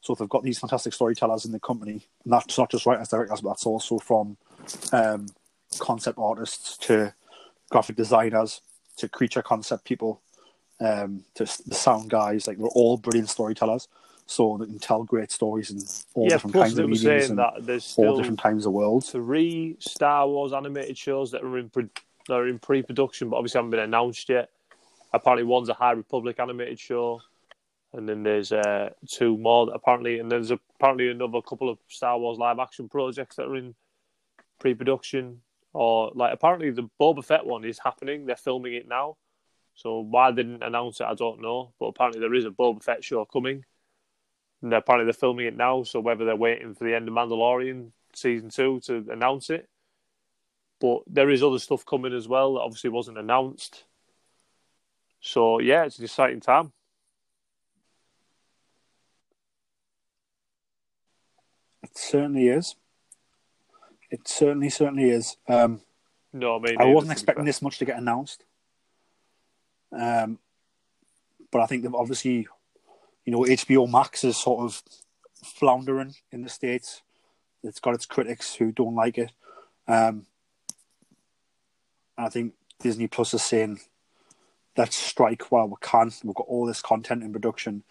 So if they've got these fantastic storytellers in the company, and that's not just writers, directors, but that's also from um, concept artists to graphic designers to creature concept people um, to the sound guys. Like they're all brilliant storytellers, so they can tell great stories in all Yeah, different kinds of mediums saying and that there's all different times of the worlds. three Star Wars animated shows that are in pre- that are in pre-production, but obviously haven't been announced yet. Apparently, one's a High Republic animated show, and then there's uh, two more that apparently, and there's apparently another couple of Star Wars live-action projects that are in pre-production. Or like apparently the Boba Fett one is happening; they're filming it now. So why they didn't announce it, I don't know. But apparently there is a Boba Fett show coming. And apparently they're filming it now, so whether they're waiting for the end of Mandalorian season two to announce it. But there is other stuff coming as well that obviously wasn't announced. So yeah, it's an exciting time. It certainly is. It certainly, certainly is. Um, No, me I wasn't expecting this much to get announced. Um, but I think they've obviously, you know, HBO Max is sort of floundering in the states. It's got its critics who don't like it. Um, and I think Disney Plus is saying, let's strike while we can. We've got all this content in production.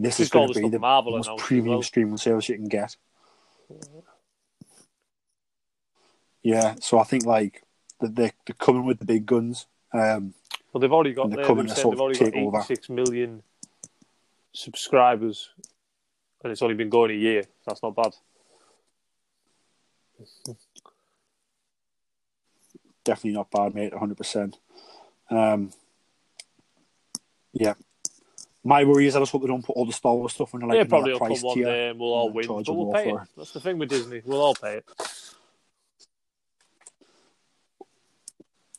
This is going to be the Marvel most premium well. streaming service you can get. Yeah, so I think like that they're, they're coming with the big guns. Um, Well, they've already got they're they're coming to sort of take over. 86 million subscribers, and it's only been going a year. That's not bad. definitely not bad, mate. 100%. Um, yeah. My worry is I just hope they don't put all the Star Wars stuff under like yeah, probably will price come one tier. day and we'll all and win, but we'll pay it. it. That's the thing with Disney. We'll all pay it.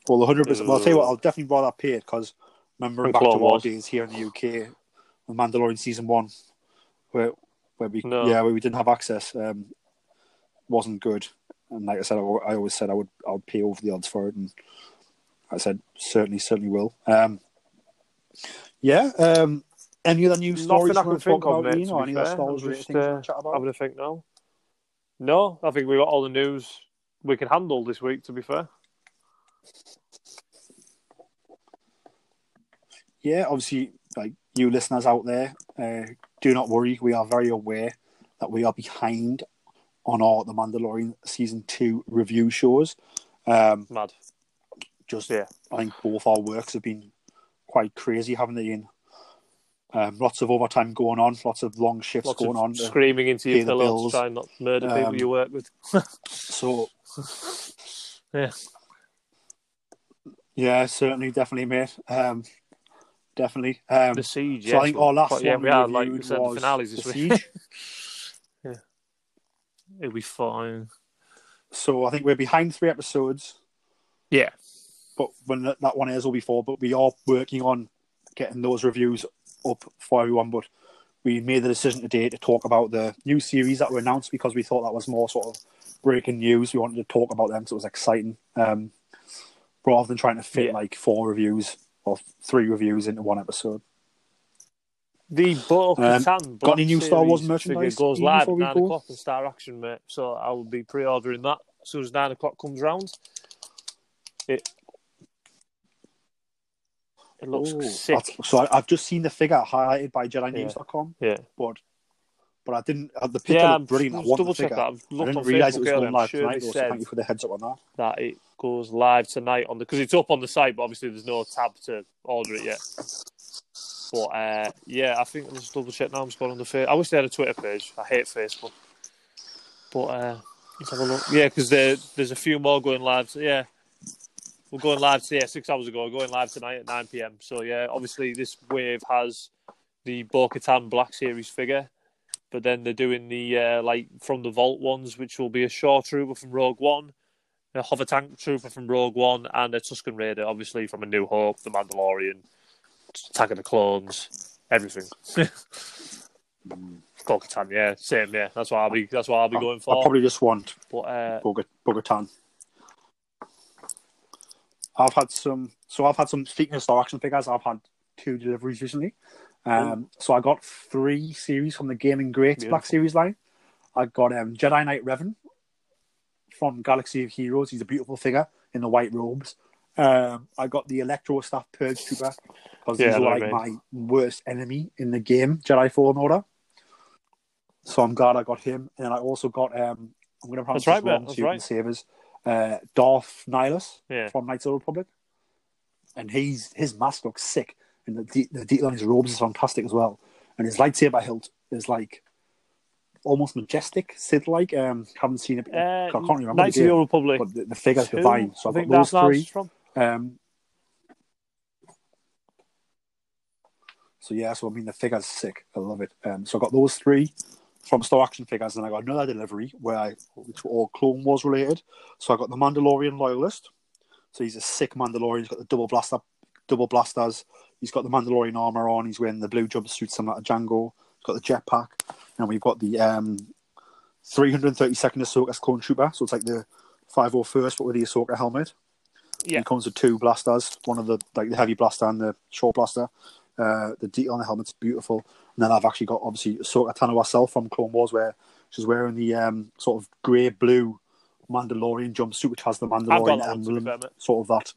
Well, 100%. Well, I'll tell you what, I'll definitely rather pay it because remembering And back to our days here in the UK, the Mandalorian season one, where where we No. yeah where we didn't have access, um, wasn't good. And like I said, I, I always said I would I would pay over the odds for it, and I said certainly certainly will. Um, yeah. Um, any other news stories Nothing I can think of, mate. Or any other fair. I'm Wars just things uh, chat about? having a think now. No, I think we got all the news we can handle this week. To be fair, yeah, obviously, you listeners out there, uh, do not worry. We are very aware that we are behind on our The Mandalorian season two review shows. Um, mad. just, Yeah. I think both our works have been quite crazy, haven't they? Ian? Um, lots of overtime going on, lots of long shifts Lots going on. screaming into your the pillow to bills. try and not murder people Um, you work with. So, yeah, yeah, certainly, definitely, mate. Um, definitely. Um, the siege. So yes, I think our last quite- yeah, one we we had like reviewed said, the was finales this week. Siege. yeah, it'll be fine. So I think we're behind three episodes. Yeah, but when that, that one airs will be four. But we are working on getting those reviews up for everyone. But we made the decision today to talk about the new series that were announced because we thought that was more sort of breaking news. We wanted to talk about them, so it was exciting. Um, rather than trying to fit Yeah. like four reviews or three reviews into one episode. The Bo Um, got any new Star Wars merchandise, goes live at nine go? o'clock on Star Action, mate. So I will be pre-ordering that as soon as nine o'clock comes round. It it looks Oh, sick. So I, I've just seen the figure highlighted by JediNews.com, Yeah, but but I didn't. Uh, the picture yeah. looked brilliant. I want the double check figure. that. I've I looked didn't on realise it was going live sure tonight, though, so thank you for the heads up on that. that it goes live tonight on the because it's up on the site, but obviously there's no tab to order it yet. But uh, yeah, I think let's double check now. I'm just going on the face. I wish they had a Twitter page. I hate Facebook. But uh, let's have a look. Yeah, because there there's a few more going live. So, yeah, we're going live today, yeah, six hours ago. We're going live tonight at nine pm. So yeah, obviously this wave has the Bo-Katan Black Series figure, but then they're doing the uh, like from the Vault ones, which will be a Shore Trooper from Rogue One, a Hover Tank Trooper from Rogue One, and a Tusken Raider, obviously from A New Hope, The Mandalorian, Attack of the Clones, everything. Bo-Katan, yeah, same, yeah. That's what I'll be. That's what I'll be going for. I probably just want But uh, Bo-Katan. I've had some. So I've had some. Speaking of Star Action figures, I've had two deliveries recently. Um, so I got three series from the Gaming Greats Black Series line. I got um, Jedi Knight Revan from Galaxy of Heroes. He's a beautiful figure in the white robes. Um, I got the Electro Staff Purge Trooper because Yeah, he's like my worst enemy in the game, Jedi Fallen Order. So I'm glad I got him, and I also got um, I'm going to pronounce That's right, this wrong, mate, so that's you right. save us. Uh, Darth Nihilus Yeah. from Knights of the Republic, and he's his mask looks sick, and the de- the detail on his robes is fantastic as well, and his lightsaber hilt is like almost majestic, Sith-like. Um, haven't seen it. Uh, I can't remember Knights the of the Republic but the, the figure's two, divine. So I I've think got those three. from. Um, so yeah, so I mean the figure's sick. I love it. Um, so I got those three from Star Action Figures, and I got another delivery where I, which were all Clone Wars related. So I got the Mandalorian Loyalist. So he's a sick Mandalorian. He's got the double blaster, double blasters. He's got the Mandalorian armor on. He's wearing the blue jumpsuit similar to Jango. He's got the jetpack, and we've got the um, 332nd Ahsoka's clone trooper. So it's like the 501st, but with the Ahsoka helmet. Yeah. It comes with two blasters, one of the like the heavy blaster and the short blaster. Uh, the detail on the helmet's beautiful. And then I've actually got obviously Ahsoka Tano herself from Clone Wars, where she's wearing the um, sort of grey blue Mandalorian jumpsuit, which has the Mandalorian that one, to be emblem, sort of that,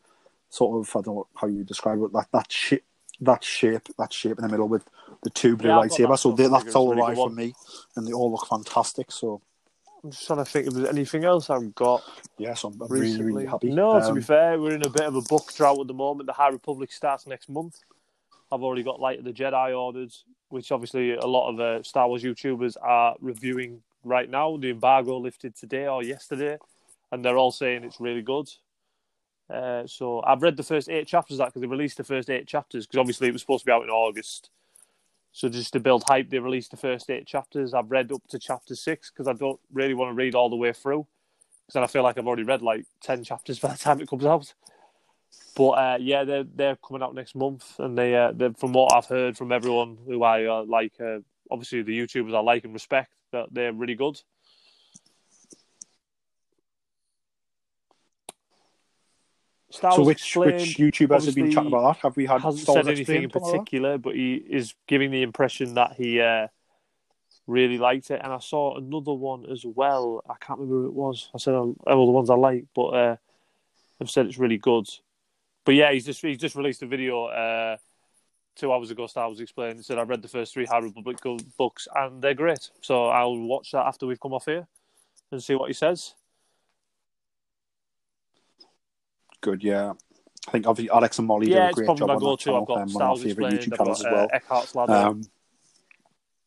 sort of I don't know how you describe it, that that shape, that shape, that shape in the middle with the two blue Yeah, I've got that lightsabers. So they, that's all right for me, and they all look fantastic. So I'm just trying to think if there's anything else I've got. yes, I'm, I'm really really happy. No, to Um, be fair, we're in a bit of a book drought at the moment. The High Republic starts next month. I've already got Light of the Jedi ordered, which obviously a lot of uh, Star Wars YouTubers are reviewing right now. The embargo lifted today or yesterday, and they're all saying it's really good. Uh, so I've read the first eight chapters of that because they released the first eight chapters because obviously it was supposed to be out in August. So just to build hype, they released the first eight chapters. I've read up to chapter six because I don't really want to read all the way through because then I feel like I've already read like ten chapters by the time it comes out. But uh, yeah, they're they're coming out next month, and they uh, from what I've heard from everyone who I uh, like, uh, obviously the YouTubers I like and respect, that they're really good. Star so which Explained, which YouTubers have been chatting about that? Have we had hasn't said anything in Explained talk about that? particular, but he is giving the impression that he uh, really liked it. And I saw another one as well. I can't remember who it was. I said all the ones I like, but uh, they've said it's really good. But yeah, he's just he's just released a video uh, two hours ago. Star explained. He said I read the first three High Republic books and they're great. So I'll watch that after we've come off here and see what he says. Good, yeah. I think obviously Alex and Molly do yeah, a great job on that channel. I've got um, Star one of my favourite. YouTube channels got as well. uh, Eckhart's Ladder. Um,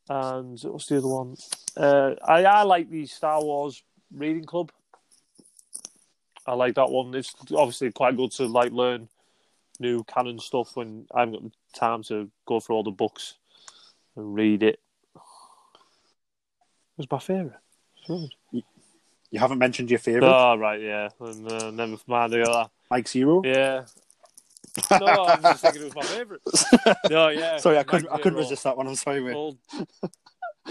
and what's the other one? Uh, I, I like the Star Wars Reading Club. I like that one. It's obviously quite good to like learn new canon stuff when I haven't got the time to go through all the books and read it. It was my favourite. you haven't mentioned your favourite, Oh right, yeah. And, uh, never mind. I got that. Mike Zeroh. Yeah. No, I'm just thinking it was my favourite. No, yeah. Sorry, I couldn't. I couldn't Zero. resist that one. I'm sorry, mate. Old,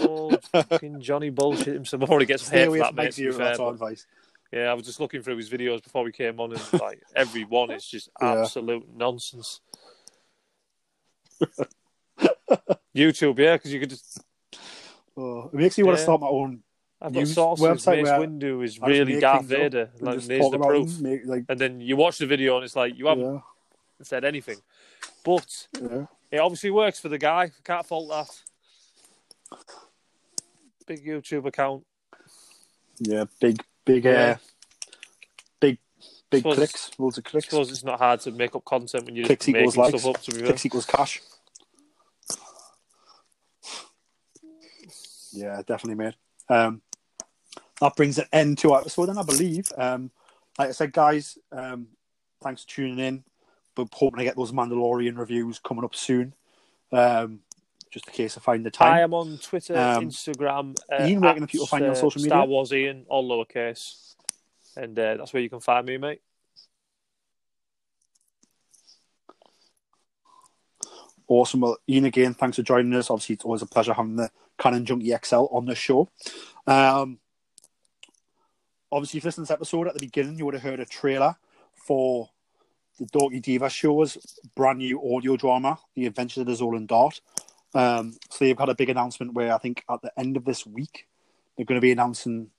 old fucking Johnny bullshit himself. I've already get some Stay hate for that, mate. Zero. fair, That's our advice. Yeah, I was just looking through his videos before we came on, and like every one is just Yeah. absolute nonsense. YouTube, yeah, because you could just. Oh, it makes me want to start my own I've got sources. website Mace Windu is really Darth Vader. Like, there's the proof. them, make, like, And then you watch the video, and it's like you haven't yeah, said anything. But yeah. it obviously works for the guy. Can't fault that. Big YouTube account. Yeah, big, big, Yeah. uh, big, big Suppose- clicks, loads of I clicks. suppose it's not hard to make up content when you're Clicks just making likes. stuff up. To be. Clicks equals cash. Yeah, definitely, mate. Um, that brings an end to our episode, then I believe. Um, like I said, guys, um, thanks for tuning in. But hoping to get those Mandalorian reviews coming up soon. Um, just in case I find the time. I am on Twitter, Um, Instagram. Uh, Ian, where can people find you on uh, social media? Star Wars Ian, all lowercase, and uh, that's where you can find me, mate. Awesome. Well, Ian, again, thanks for joining us. Obviously, it's always a pleasure having the Canon Junkie XL on the show. Um, obviously, if you listened to this episode at the beginning, you would have heard a trailer for the Dorky Diva show's brand new audio drama, The Adventures of the Zolan Dart. Um, so they've got a big announcement where I think at the end of this week, they're going to be announcing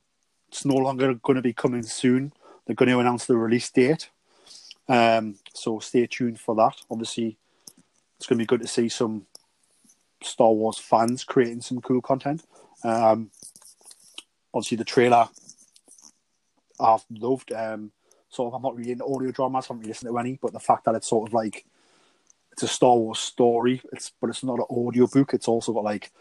it's no longer going to be coming soon. They're going to announce the release date. Um, so stay tuned for that. Obviously, it's going to be good to see some Star Wars fans creating some cool content. Um, obviously, the trailer I've loved. Um, sort of, I'm not really into audio dramas. I haven't really listened to any, but the fact that it's sort of like it's a Star Wars story, it's but it's not an audio book. It's also got like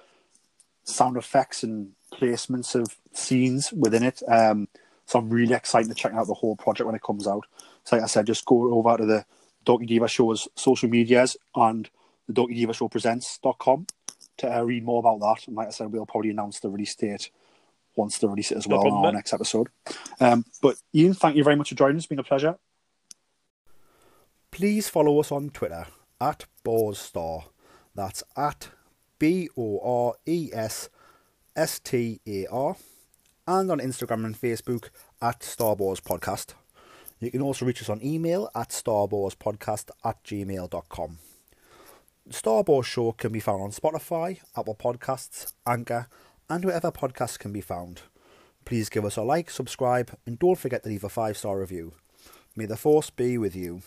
sound effects and placements of scenes within it. Um, so I'm really excited to check out the whole project when it comes out. So like I said, just go over to the Donkey Diva Show's social medias and the Donkey Diva Show presents.com to uh, read more about that. And like I said, we'll probably announce the release date once they release it as No well problem, on our mate. next episode. Um, but Ian, thank you very much for joining us. It's been a pleasure. Please follow us on Twitter at BorsStar. That's at B O R E S S T A R. And on Instagram and Facebook at Star Wars Podcast. You can also reach us on email at starboarspodcast at gmail.com. The Star Wars Show can be found on Spotify, Apple Podcasts, Anchor, and wherever podcasts can be found. Please give us a like, subscribe, and don't forget to leave a five star review. May the Force be with you.